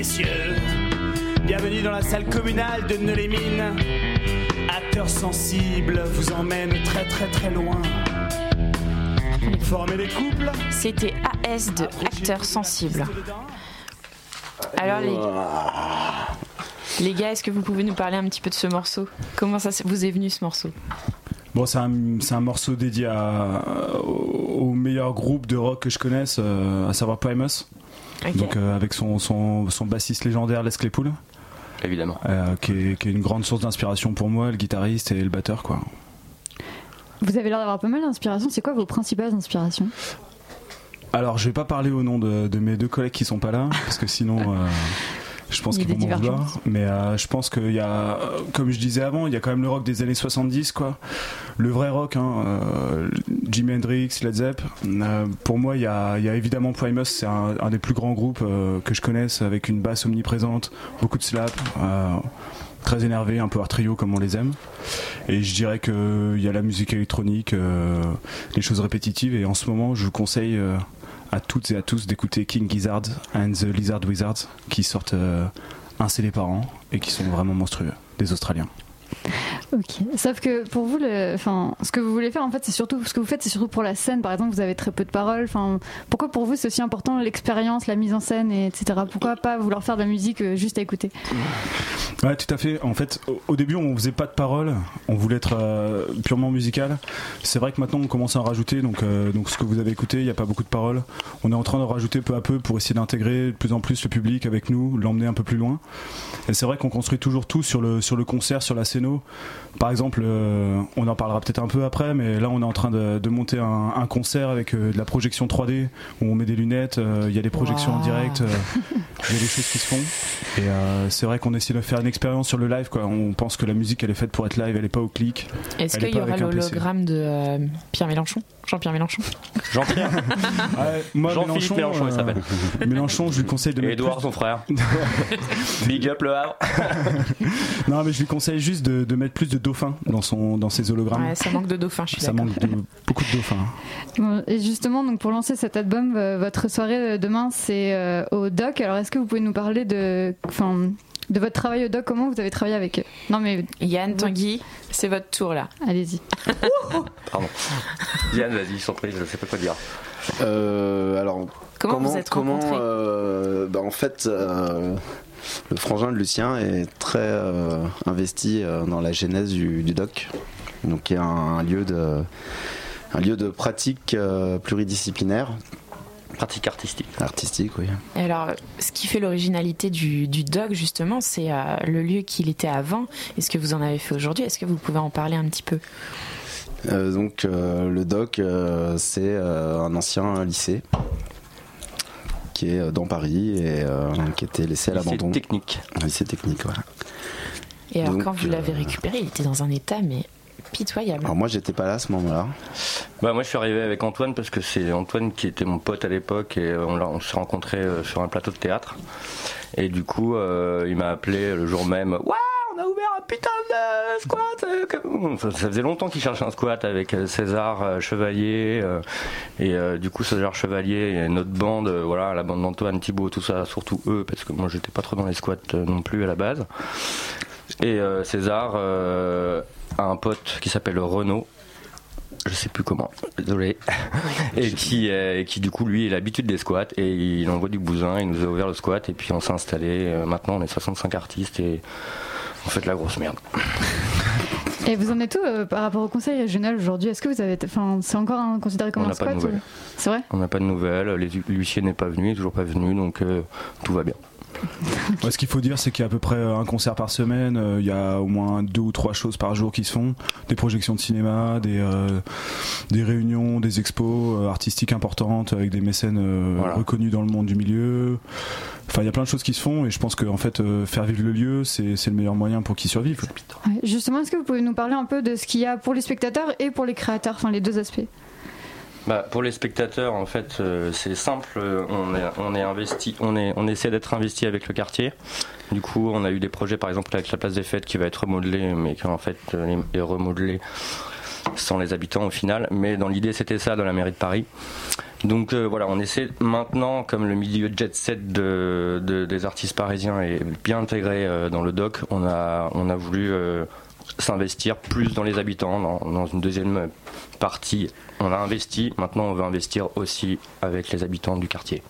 [SPEAKER 13] Messieurs. Bienvenue dans la salle communale de Neulémine. Acteur sensible vous emmène très très très loin. Former des couples
[SPEAKER 2] C'était AS de acteur sensible. Alors les, les gars, est-ce que vous pouvez nous parler un petit peu de ce morceau? Comment ça vous est venu ce morceau?
[SPEAKER 10] Bon, c'est un, c'est un morceau dédié à, au, au meilleur groupe de rock que je connaisse, euh, à savoir Primus. Donc euh, avec son, son, son bassiste légendaire Les Claypool.
[SPEAKER 11] Évidemment.
[SPEAKER 10] Euh, qui, est, qui est une grande source d'inspiration pour moi, le guitariste et le batteur quoi.
[SPEAKER 12] Vous avez l'air d'avoir pas mal d'inspiration. C'est quoi vos principales inspirations?
[SPEAKER 10] Alors je vais pas parler au nom de, de mes deux collègues qui sont pas là, parce que sinon euh, je pense
[SPEAKER 12] Il y a
[SPEAKER 10] qu'ils
[SPEAKER 12] des
[SPEAKER 10] vont m'en vouloir. Mais euh, je pense qu'il y a, comme je disais avant, il y a quand même le rock des années 70 quoi. Le vrai rock, hein, euh, Jimi Hendrix, Led Zepp. Euh, pour moi, il y a, il y a évidemment Primus, c'est un, un des plus grands groupes que je connaisse, avec une basse omniprésente, beaucoup de slap. Très énervé, un power trio comme on les aime. Et je dirais qu'il y a la musique électronique, euh, les choses répétitives. Et en ce moment, je vous conseille euh, à toutes et à tous d'écouter King Gizzard and the Lizard Wizards qui sortent euh, un CD par an et qui sont vraiment monstrueux, des Australiens.
[SPEAKER 12] Ok. Sauf que pour vous, enfin, ce que vous voulez faire, en fait, c'est surtout ce que vous faites, c'est surtout pour la scène. Par exemple, vous avez très peu de paroles. Enfin, pourquoi pour vous c'est aussi important l'expérience, la mise en scène, et etc. Pourquoi pas vouloir faire de la musique euh, juste à écouter?
[SPEAKER 10] Ouais, tout à fait. En fait, au, début, on faisait pas de paroles, on voulait être euh, purement musical. C'est vrai que maintenant, on commence à en rajouter. Donc, euh, donc ce que vous avez écouté, il n'y a pas beaucoup de paroles. On est en train de rajouter peu à peu pour essayer d'intégrer de plus en plus le public avec nous, l'emmener un peu plus loin. Et c'est vrai qu'on construit toujours tout sur le sur le concert, sur la Par exemple, euh, on en parlera peut-être un peu après, mais là, on est en train de, de monter un, un concert avec euh, de la projection 3D où on met des lunettes. euh, Il y a des projections en direct. euh, <laughs> il y a des choses qui se font. Et euh, c'est vrai qu'on essaie de faire une expérience sur le live. Quoi. On pense que la musique, elle est faite pour être live, elle est pas au clic.
[SPEAKER 2] Est-ce qu'il y aura l'hologramme de euh, Pierre Mélenchon? Jean-Pierre Mélenchon
[SPEAKER 11] Jean-Pierre. <laughs>
[SPEAKER 10] Ouais, moi,
[SPEAKER 11] Jean-Philippe Mélenchon, il s'appelle.
[SPEAKER 10] Mélenchon, je lui conseille de
[SPEAKER 11] Et
[SPEAKER 10] mettre
[SPEAKER 11] Edouard,
[SPEAKER 10] plus-
[SPEAKER 11] son frère. <laughs> Big up le Havre. <laughs>
[SPEAKER 10] Non, mais je lui conseille juste de, de mettre plus de dauphins dans, son, dans ses hologrammes.
[SPEAKER 2] Ouais, ça manque de dauphin, je suis
[SPEAKER 10] Ça manque de, beaucoup de dauphins.
[SPEAKER 12] Bon, Et justement, donc pour lancer cet album, euh, votre soirée euh, demain, c'est euh, au Doc. Alors, est-ce que vous pouvez nous parler de, enfin, de votre travail au Doc Comment vous avez travaillé avec eux Non, mais
[SPEAKER 2] Yann Tanguy, c'est votre tour là.
[SPEAKER 12] allez-y. <laughs>
[SPEAKER 11] Pardon. <laughs> Diane, vas-y, je t'en prie, je sais pas quoi dire.
[SPEAKER 4] Euh, alors,
[SPEAKER 2] Comment vous êtes
[SPEAKER 4] comment, euh, bah, En fait, euh, le frangin de Lucien est très euh, investi euh, dans la genèse du, du doc, donc qui est un, un lieu de un lieu de pratique euh, pluridisciplinaire.
[SPEAKER 11] Pratique artistique.
[SPEAKER 4] Artistique, oui.
[SPEAKER 2] Et alors, ce qui fait l'originalité du, du doc, justement, c'est euh, le lieu qu'il était avant et ce que vous en avez fait aujourd'hui. Est-ce que vous pouvez en parler un petit peu?
[SPEAKER 4] Euh, donc euh, le doc, euh, c'est euh, un ancien lycée qui est dans Paris et euh, qui était laissé à
[SPEAKER 11] Lycée
[SPEAKER 4] l'abandon.
[SPEAKER 11] technique.
[SPEAKER 4] Un lycée technique, voilà.
[SPEAKER 2] Et alors,
[SPEAKER 4] Donc,
[SPEAKER 2] quand vous
[SPEAKER 4] euh,
[SPEAKER 2] l'avez récupéré, il était dans un état, mais pitoyable.
[SPEAKER 4] Alors moi, j'étais pas là à ce moment-là.
[SPEAKER 11] Bah moi je suis arrivé avec Antoine parce que c'est Antoine qui était mon pote à l'époque et euh, on, s'est rencontrés euh, sur un plateau de théâtre et du coup euh, il m'a appelé le jour même Waouh on a ouvert un putain de squat ça, faisait longtemps qu'il cherchait un squat avec César Chevalier et du coup César Chevalier et notre bande voilà la bande d'Antoine Thibaut tout ça surtout eux parce que moi j'étais pas trop dans les squats non plus à la base et euh, César a un pote qui s'appelle Renaud. Je sais plus comment, désolé, <laughs> et qui, euh, qui du coup lui il a l'habitude des squats et il envoie du bousin, il nous a ouvert le squat et puis on s'est installé, Euh, maintenant on est 65 artistes et on fait de la grosse merde. <laughs>
[SPEAKER 12] Et vous en êtes où euh, par rapport au conseil régional aujourd'hui? Est-ce que vous avez, enfin, c'est encore un- considéré comme
[SPEAKER 11] On
[SPEAKER 12] un
[SPEAKER 11] n'a pas de
[SPEAKER 12] squat ou- C'est vrai?
[SPEAKER 11] On n'a pas de nouvelles, les- l'huissier n'est pas venu, il est toujours pas venu donc euh, tout va bien.
[SPEAKER 10] Ouais, ce qu'il faut dire, c'est qu'il y a à peu près un concert par semaine. euh, Il y a au moins deux ou trois choses par jour qui se font. Des projections de cinéma, des, euh, des réunions, des expos euh, artistiques importantes avec des mécènes euh,
[SPEAKER 11] Voilà.
[SPEAKER 10] reconnus dans le monde du milieu. Enfin, il y a plein de choses qui se font et je pense que en fait, euh, faire vivre le lieu, c'est le meilleur moyen pour qu'il survive.
[SPEAKER 12] Ouais, Justement, est-ce que vous pouvez nous parler un peu de ce qu'il y a pour les spectateurs et pour les créateurs, enfin les deux aspects?
[SPEAKER 11] Bah, pour les spectateurs, en fait, euh, c'est simple. On est, investi, on essaie d'être investi avec le quartier. Du coup, on a eu des projets, par exemple, avec la place des fêtes qui va être remodelée, mais qui en fait euh, est remodelée sans les habitants au final. Mais dans l'idée, c'était ça dans la mairie de Paris. Donc euh, voilà, on essaie maintenant, comme le milieu jet set de, de- des artistes parisiens est bien intégré dans le doc, on a, voulu s'investir plus dans les habitants, dans une deuxième partie. On a investi, maintenant on veut investir aussi avec les habitants du quartier.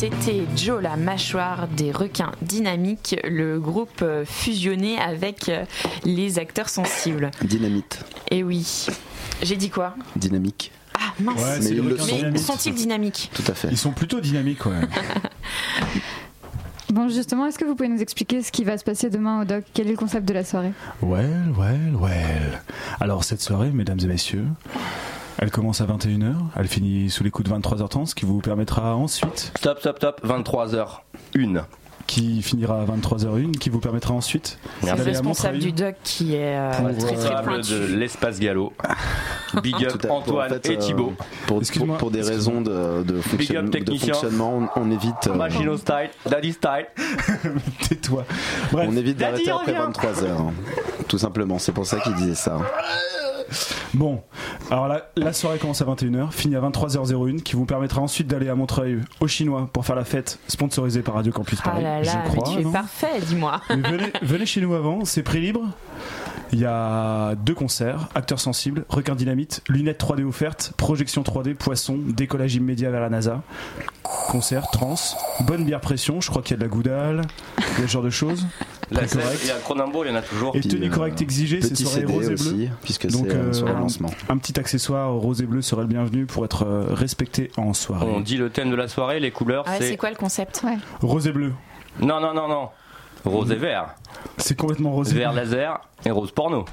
[SPEAKER 2] C'était Joe la mâchoire des requins dynamiques, le groupe euh, fusionné avec euh, les acteurs sensibles.
[SPEAKER 4] Dynamite.
[SPEAKER 2] Et oui, j'ai dit quoi?
[SPEAKER 4] Dynamique.
[SPEAKER 2] Ah mince,
[SPEAKER 10] Ouais,
[SPEAKER 4] Mais ils
[SPEAKER 10] le
[SPEAKER 4] sont.
[SPEAKER 2] mais sont-ils dynamiques
[SPEAKER 4] Tout à fait.
[SPEAKER 10] Ils sont plutôt dynamiques, ouais. <laughs>
[SPEAKER 12] Bon, justement, est-ce que vous pouvez nous expliquer ce qui va se passer demain au doc? Quel est le concept de la soirée?
[SPEAKER 10] Well, well, well. Alors cette soirée, mesdames et messieurs, elle commence à 21h, elle finit sous les coups de 23h30, ce qui vous permettra ensuite,
[SPEAKER 11] Stop, stop, stop, 23h01.
[SPEAKER 10] qui finira à 23h01, qui vous permettra ensuite
[SPEAKER 2] C'est le responsable du doc qui est euh, très très
[SPEAKER 11] Responsable
[SPEAKER 2] pointu.
[SPEAKER 11] de l'espace gallo. <laughs> Big up Antoine
[SPEAKER 4] en fait,
[SPEAKER 11] et
[SPEAKER 4] euh,
[SPEAKER 11] Thibaut.
[SPEAKER 4] Pour, pour, des raisons de, fonctionnement, on, on évite, euh,
[SPEAKER 11] Machino style, daddy style. <laughs>
[SPEAKER 10] Tais-toi. Bref,
[SPEAKER 4] on évite d'arrêter après
[SPEAKER 11] revient.
[SPEAKER 4] 23 heures. hein. Tout simplement, c'est pour ça qu'il disait ça.
[SPEAKER 10] Bon, alors la, la soirée commence à 21h, finit à 23h01, qui vous permettra ensuite d'aller à Montreuil au Chinois pour faire la fête sponsorisée par Radio Campus
[SPEAKER 2] Ah
[SPEAKER 10] Paris.
[SPEAKER 2] là là,
[SPEAKER 10] je crois,
[SPEAKER 2] mais tu es
[SPEAKER 10] non
[SPEAKER 2] parfait, dis-moi.
[SPEAKER 10] Venez, venez chez nous avant, c'est prix libre. Il y a deux concerts, acteurs sensibles, requin dynamite, lunettes 3D offertes, projection 3D, poisson, décollage immédiat vers la NASA. Concert, trans, bonne bière pression, je crois qu'il y a de la goudale, il y a ce genre de choses.
[SPEAKER 11] La
[SPEAKER 10] correct.
[SPEAKER 11] il y a Cronenbourg, il y en a toujours.
[SPEAKER 10] Et tenue
[SPEAKER 4] euh,
[SPEAKER 10] correcte exigée, c'est soirée
[SPEAKER 4] CD
[SPEAKER 10] rose et
[SPEAKER 4] aussi,
[SPEAKER 10] bleu.
[SPEAKER 4] puisque
[SPEAKER 10] Donc,
[SPEAKER 4] c'est euh, sur le
[SPEAKER 10] euh,
[SPEAKER 4] lancement.
[SPEAKER 10] Un petit accessoire rose et bleu serait le bienvenu pour être euh, respecté en soirée.
[SPEAKER 11] On dit le thème de la soirée, les couleurs,
[SPEAKER 2] Ah ouais, c'est
[SPEAKER 11] c'est.
[SPEAKER 2] quoi le concept?
[SPEAKER 10] Rose et bleu,
[SPEAKER 11] Non, non, non, non. Rose et vert.
[SPEAKER 10] c'est complètement rose et
[SPEAKER 11] Vert
[SPEAKER 10] bleu.
[SPEAKER 11] laser et rose porno.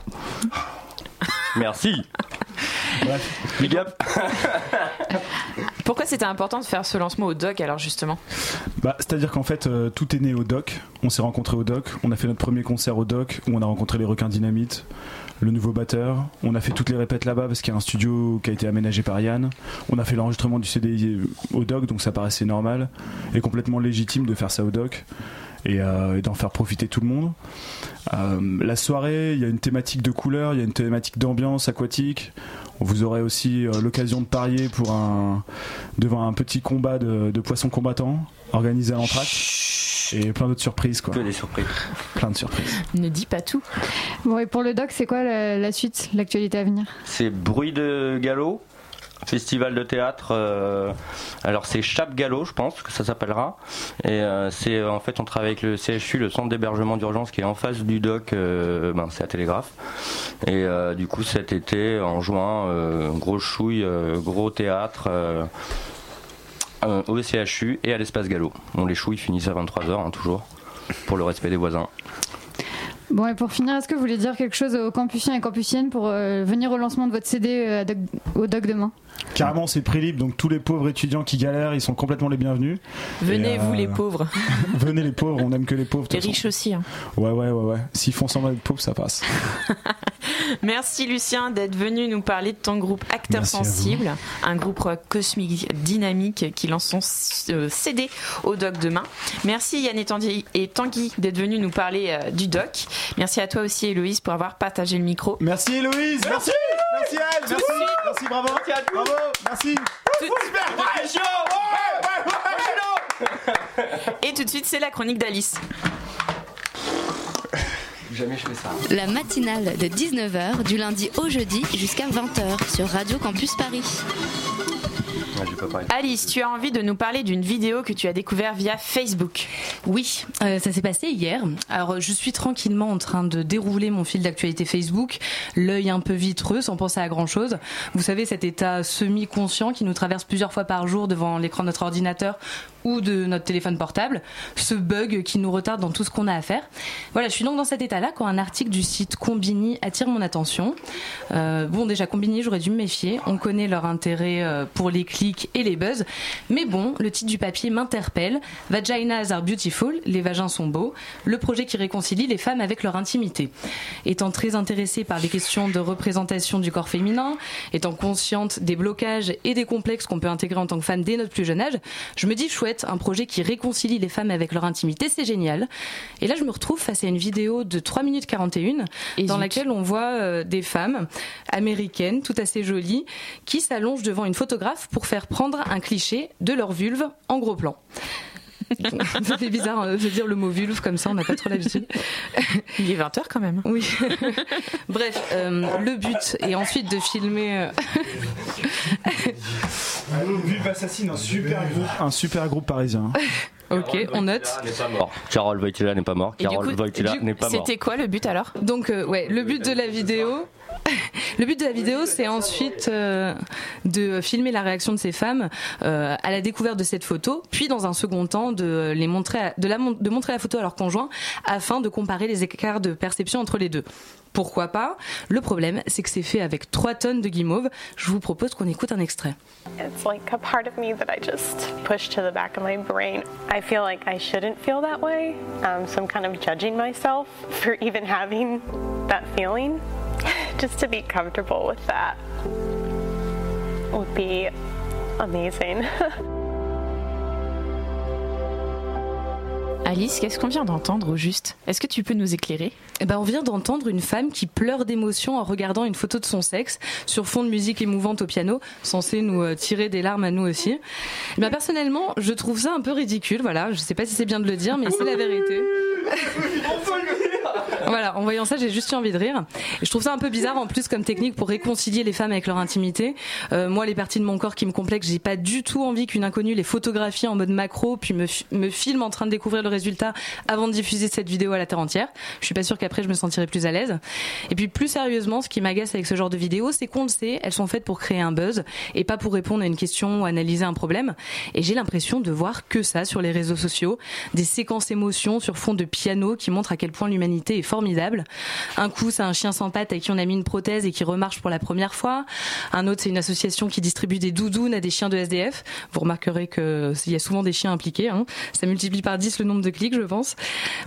[SPEAKER 11] <laughs> Merci.
[SPEAKER 10] Bref.
[SPEAKER 11] Big up.
[SPEAKER 2] Pourquoi c'était important de faire ce lancement au doc alors justement?
[SPEAKER 10] Bah, C'est-à-dire qu'en fait, euh, tout est né au doc. On s'est rencontrés au doc. On a fait notre premier concert au doc où on a rencontré les requins dynamite, le nouveau batteur. On a fait toutes les répètes là-bas parce qu'il y a un studio qui a été aménagé par Yann. On a fait l'enregistrement du CD au doc, donc ça paraissait normal et complètement légitime de faire ça au doc et, euh, et d'en faire profiter tout le monde. Euh, la soirée, il y a une thématique de couleur, il y a une thématique d'ambiance aquatique. Vous aurez aussi euh, l'occasion de parier pour un, devant un petit combat de, de poissons combattants organisé à l'entraque. Et plein d'autres surprises, quoi.
[SPEAKER 11] Que des surprises.
[SPEAKER 10] Plein de surprises.
[SPEAKER 2] Ne dis pas tout.
[SPEAKER 12] Bon, et pour le doc, c'est quoi la, la suite, l'actualité à venir?
[SPEAKER 11] C'est Bruit de Galop, festival de théâtre. euh, alors c'est Chape Galop, je pense que ça s'appellera. Et euh, c'est en fait on travaille avec le CHU, le centre d'hébergement d'urgence qui est en face du doc. euh, ben, c'est à Télégraphe. Et du coup cet été en juin, gros chouille, gros théâtre. au CHU et à l'espace Galop. Bon, les chouilles finissent à 23h, toujours, pour le respect des voisins.
[SPEAKER 12] Bon, et pour finir, est-ce que vous voulez dire quelque chose aux campusiens et campusiennes pour venir au lancement de votre CD au doc demain?
[SPEAKER 10] Carrément, c'est prix libre, donc tous les pauvres étudiants qui galèrent, ils sont complètement les bienvenus.
[SPEAKER 2] Venez,
[SPEAKER 10] Et,
[SPEAKER 2] vous
[SPEAKER 10] euh,
[SPEAKER 2] les pauvres. <laughs>
[SPEAKER 10] Venez les pauvres, on aime que les pauvres.
[SPEAKER 2] Les riches aussi. hein.
[SPEAKER 10] Ouais, ouais, ouais, ouais. S'ils font semblant d'être pauvres, ça passe. <laughs>
[SPEAKER 2] Merci Lucien d'être venu nous parler de ton groupe Acteurs
[SPEAKER 10] Merci à.
[SPEAKER 2] Sensibles, un groupe rock cosmique dynamique qui lance son euh, CD au doc demain. Merci Yann et Tanguy, d'être venus nous parler euh, du doc. Merci à toi aussi Héloïse pour avoir partagé le micro.
[SPEAKER 10] Merci Héloïse, merci, merci elle, merci, merci, bravo, bravo, merci.
[SPEAKER 2] Et tout de suite c'est la chronique d'Alice.
[SPEAKER 11] Jamais je fais ça.
[SPEAKER 1] La matinale de 19h du lundi au jeudi jusqu'à 20h sur Radio Campus Paris.
[SPEAKER 11] Ouais.
[SPEAKER 2] Alice, tu as envie de nous parler d'une vidéo que tu as découvert via Facebook.
[SPEAKER 14] Oui, euh, ça s'est passé hier. Alors, je suis tranquillement en train de dérouler mon fil d'actualité Facebook, l'œil un peu vitreux, sans penser à grand chose. Vous savez, cet état semi-conscient qui nous traverse plusieurs fois par jour devant l'écran de notre ordinateur de notre téléphone portable. Ce bug qui nous retarde dans tout ce qu'on a à faire. Voilà, je suis donc dans cet état-là quand un article du site Combini attire mon attention. Euh, bon, déjà, Combini, j'aurais dû me méfier. On connaît leur intérêt euh, pour les clics et les buzz. Mais bon, le titre du papier m'interpelle. Vaginas are beautiful, les vagins sont beaux. Le projet qui réconcilie les femmes avec leur intimité. Étant très intéressée par les questions de représentation du corps féminin, étant consciente des blocages et des complexes qu'on peut intégrer en tant que femme dès notre plus jeune âge, je me dis chouette, un projet qui réconcilie les femmes avec leur intimité, c'est génial. Et là, je me retrouve face à une vidéo de 3 minutes 41 dans
[SPEAKER 2] zut.
[SPEAKER 14] laquelle on voit euh, des femmes américaines, tout assez jolies, qui s'allongent devant une photographe pour faire prendre un cliché de leur vulve en gros plan. <laughs> Ça fait bizarre euh, de dire le mot vulve comme ça, on n'a pas trop l'habitude.
[SPEAKER 2] Il est 20h quand même.
[SPEAKER 14] Oui. <laughs> Bref, euh, le but est ensuite de filmer. <laughs>
[SPEAKER 10] Vulve Assassine, un super groupe, un super groupe parisien. <laughs>
[SPEAKER 14] Ok, on note.
[SPEAKER 11] Carole Wojtyla n'est pas mort. Carole
[SPEAKER 14] du-
[SPEAKER 11] n'est pas mort.
[SPEAKER 2] C'était quoi le but alors?
[SPEAKER 14] Donc euh, ouais, le but de la vidéo, le but de la vidéo, c'est ensuite euh, de filmer la réaction de ces femmes euh, à la découverte de cette photo, puis dans un second temps de les montrer, de, la, montrer la photo à leur conjoint afin de comparer les écarts de perception entre les deux. Pourquoi pas? Le problème, c'est que c'est fait avec 3 tonnes de guimauve. Je vous propose qu'on écoute un extrait.
[SPEAKER 15] It's like a part of me that I just to the back of my brain. I feel like I shouldn't feel that way, um, so I'm kind of judging myself <laughs> for even having that feeling. <laughs> just to be comfortable with that would be amazing. <laughs>
[SPEAKER 2] Alice, qu'est-ce qu'on vient d'entendre au juste? Est-ce que tu peux nous éclairer?
[SPEAKER 14] Eh ben, on vient d'entendre une femme qui pleure d'émotion en regardant une photo de son sexe sur fond de musique émouvante au piano, censée nous euh, tirer des larmes à nous aussi. Eh ben, personnellement, je trouve ça un peu ridicule. Voilà, je sais pas si c'est bien de le dire, mais c'est la vérité. <laughs> Voilà, en voyant ça, j'ai juste eu envie de rire. Et je trouve ça un peu bizarre en plus comme technique pour réconcilier les femmes avec leur intimité. Euh, moi, les parties de mon corps qui me complexent, j'ai pas du tout envie qu'une inconnue les photographie en mode macro, puis me, me filme en train de découvrir le résultat avant de diffuser cette vidéo à la terre entière. Je suis pas sûre qu'après je me sentirai plus à l'aise. Et puis plus sérieusement, ce qui m'agace avec ce genre de vidéos, c'est qu'on le sait, elles sont faites pour créer un buzz et pas pour répondre à une question ou analyser un problème. Et j'ai l'impression de voir que ça sur les réseaux sociaux, des séquences émotions sur fond de piano qui montrent à quel point l'humanité est formidable. Un coup, c'est un chien sans pattes à qui on a mis une prothèse et qui remarche pour la première fois. Un autre, c'est une association qui distribue des doudounes à des chiens de SDF. Vous remarquerez que il y a souvent des chiens impliqués. hein. Ça multiplie par 10 le nombre de clics, je pense.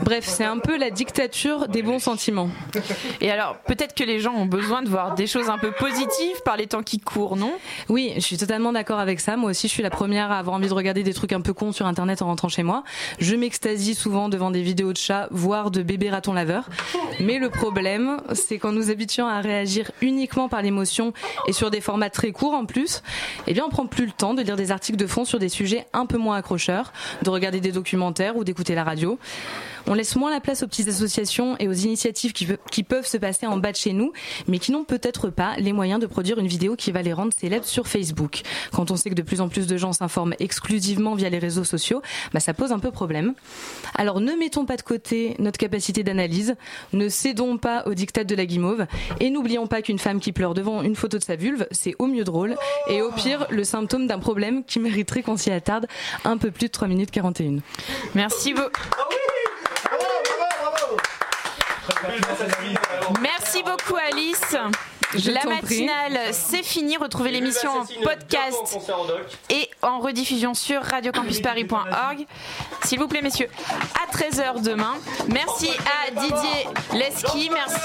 [SPEAKER 14] Bref, c'est un peu la dictature des bons sentiments.
[SPEAKER 2] Et alors, peut-être que les gens ont besoin de voir des choses un peu positives par les temps qui courent, non?
[SPEAKER 14] Oui, je suis totalement d'accord avec ça. Moi aussi, je suis la première à avoir envie de regarder des trucs un peu cons sur Internet en rentrant chez moi. Je m'extasie souvent devant des vidéos de chats, voire de bébés ratons laveurs. Mais le problème, c'est quand nous habituons à réagir uniquement par l'émotion et sur des formats très courts en plus, eh bien, on prend plus le temps de lire des articles de fond sur des sujets un peu moins accrocheurs, de regarder des documentaires ou d'écouter la radio. On laisse moins la place aux petites associations et aux initiatives qui, pe- qui peuvent se passer en bas de chez nous, mais qui n'ont peut-être pas les moyens de produire une vidéo qui va les rendre célèbres sur Facebook. Quand on sait que de plus en plus de gens s'informent exclusivement via les réseaux sociaux, bah ça pose un peu problème. Alors ne mettons pas de côté notre capacité d'analyse, ne cédons pas au diktat de la guimauve, et n'oublions pas qu'une femme qui pleure devant une photo de sa vulve, c'est au mieux drôle, et au pire le symptôme d'un problème qui mériterait qu'on s'y attarde un peu plus de 3 minutes 41.
[SPEAKER 2] Merci beaucoup. Merci beaucoup Alice.
[SPEAKER 14] Je
[SPEAKER 2] La matinale, c'est fini. Retrouvez l'émission en podcast et en rediffusion sur radiocampusparis.org. S'il vous plaît, messieurs, à 13h demain. Merci à Didier Leski. Merci.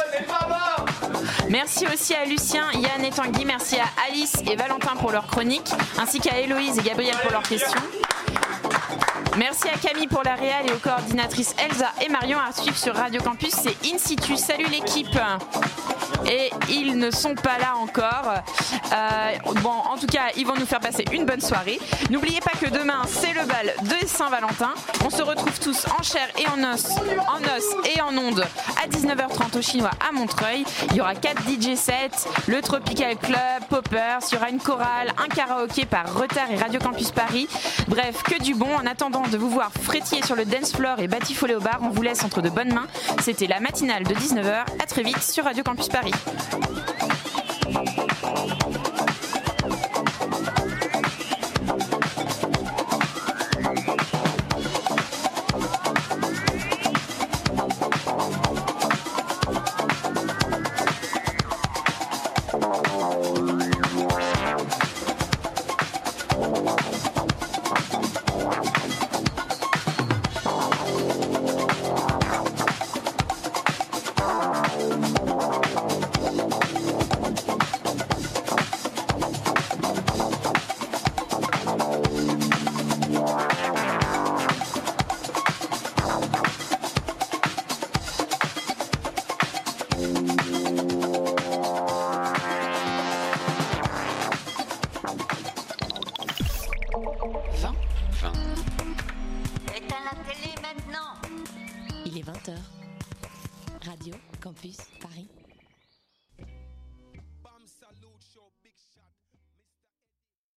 [SPEAKER 2] Merci aussi à Lucien, Yann et Tanguy. Merci à Alice et Valentin pour leur chronique, ainsi qu'à Héloïse et Gabriel pour leurs questions. Merci à Camille pour la réal et aux coordinatrices Elsa et Marion à suivre sur Radio Campus. C'est In situ. Salut l'équipe. Et ils ne sont pas là encore. Euh, bon, en tout cas, ils vont nous faire passer une bonne soirée. N'oubliez pas que demain, c'est le bal de Saint-Valentin. On se retrouve tous en chair et en os, en os et en ondes à 19h30 au Chinois à Montreuil. Il y aura 4 DJ sets, le Tropical Club, Poppers, il y aura une chorale, un karaoké par Retard et Radio Campus Paris. Bref, que du bon. En attendant de vous voir frétiller sur le dance floor et batifoler au bar, on vous laisse entre de bonnes mains. C'était la matinale de 19h. À très vite sur Radio Campus Paris.
[SPEAKER 1] Éteins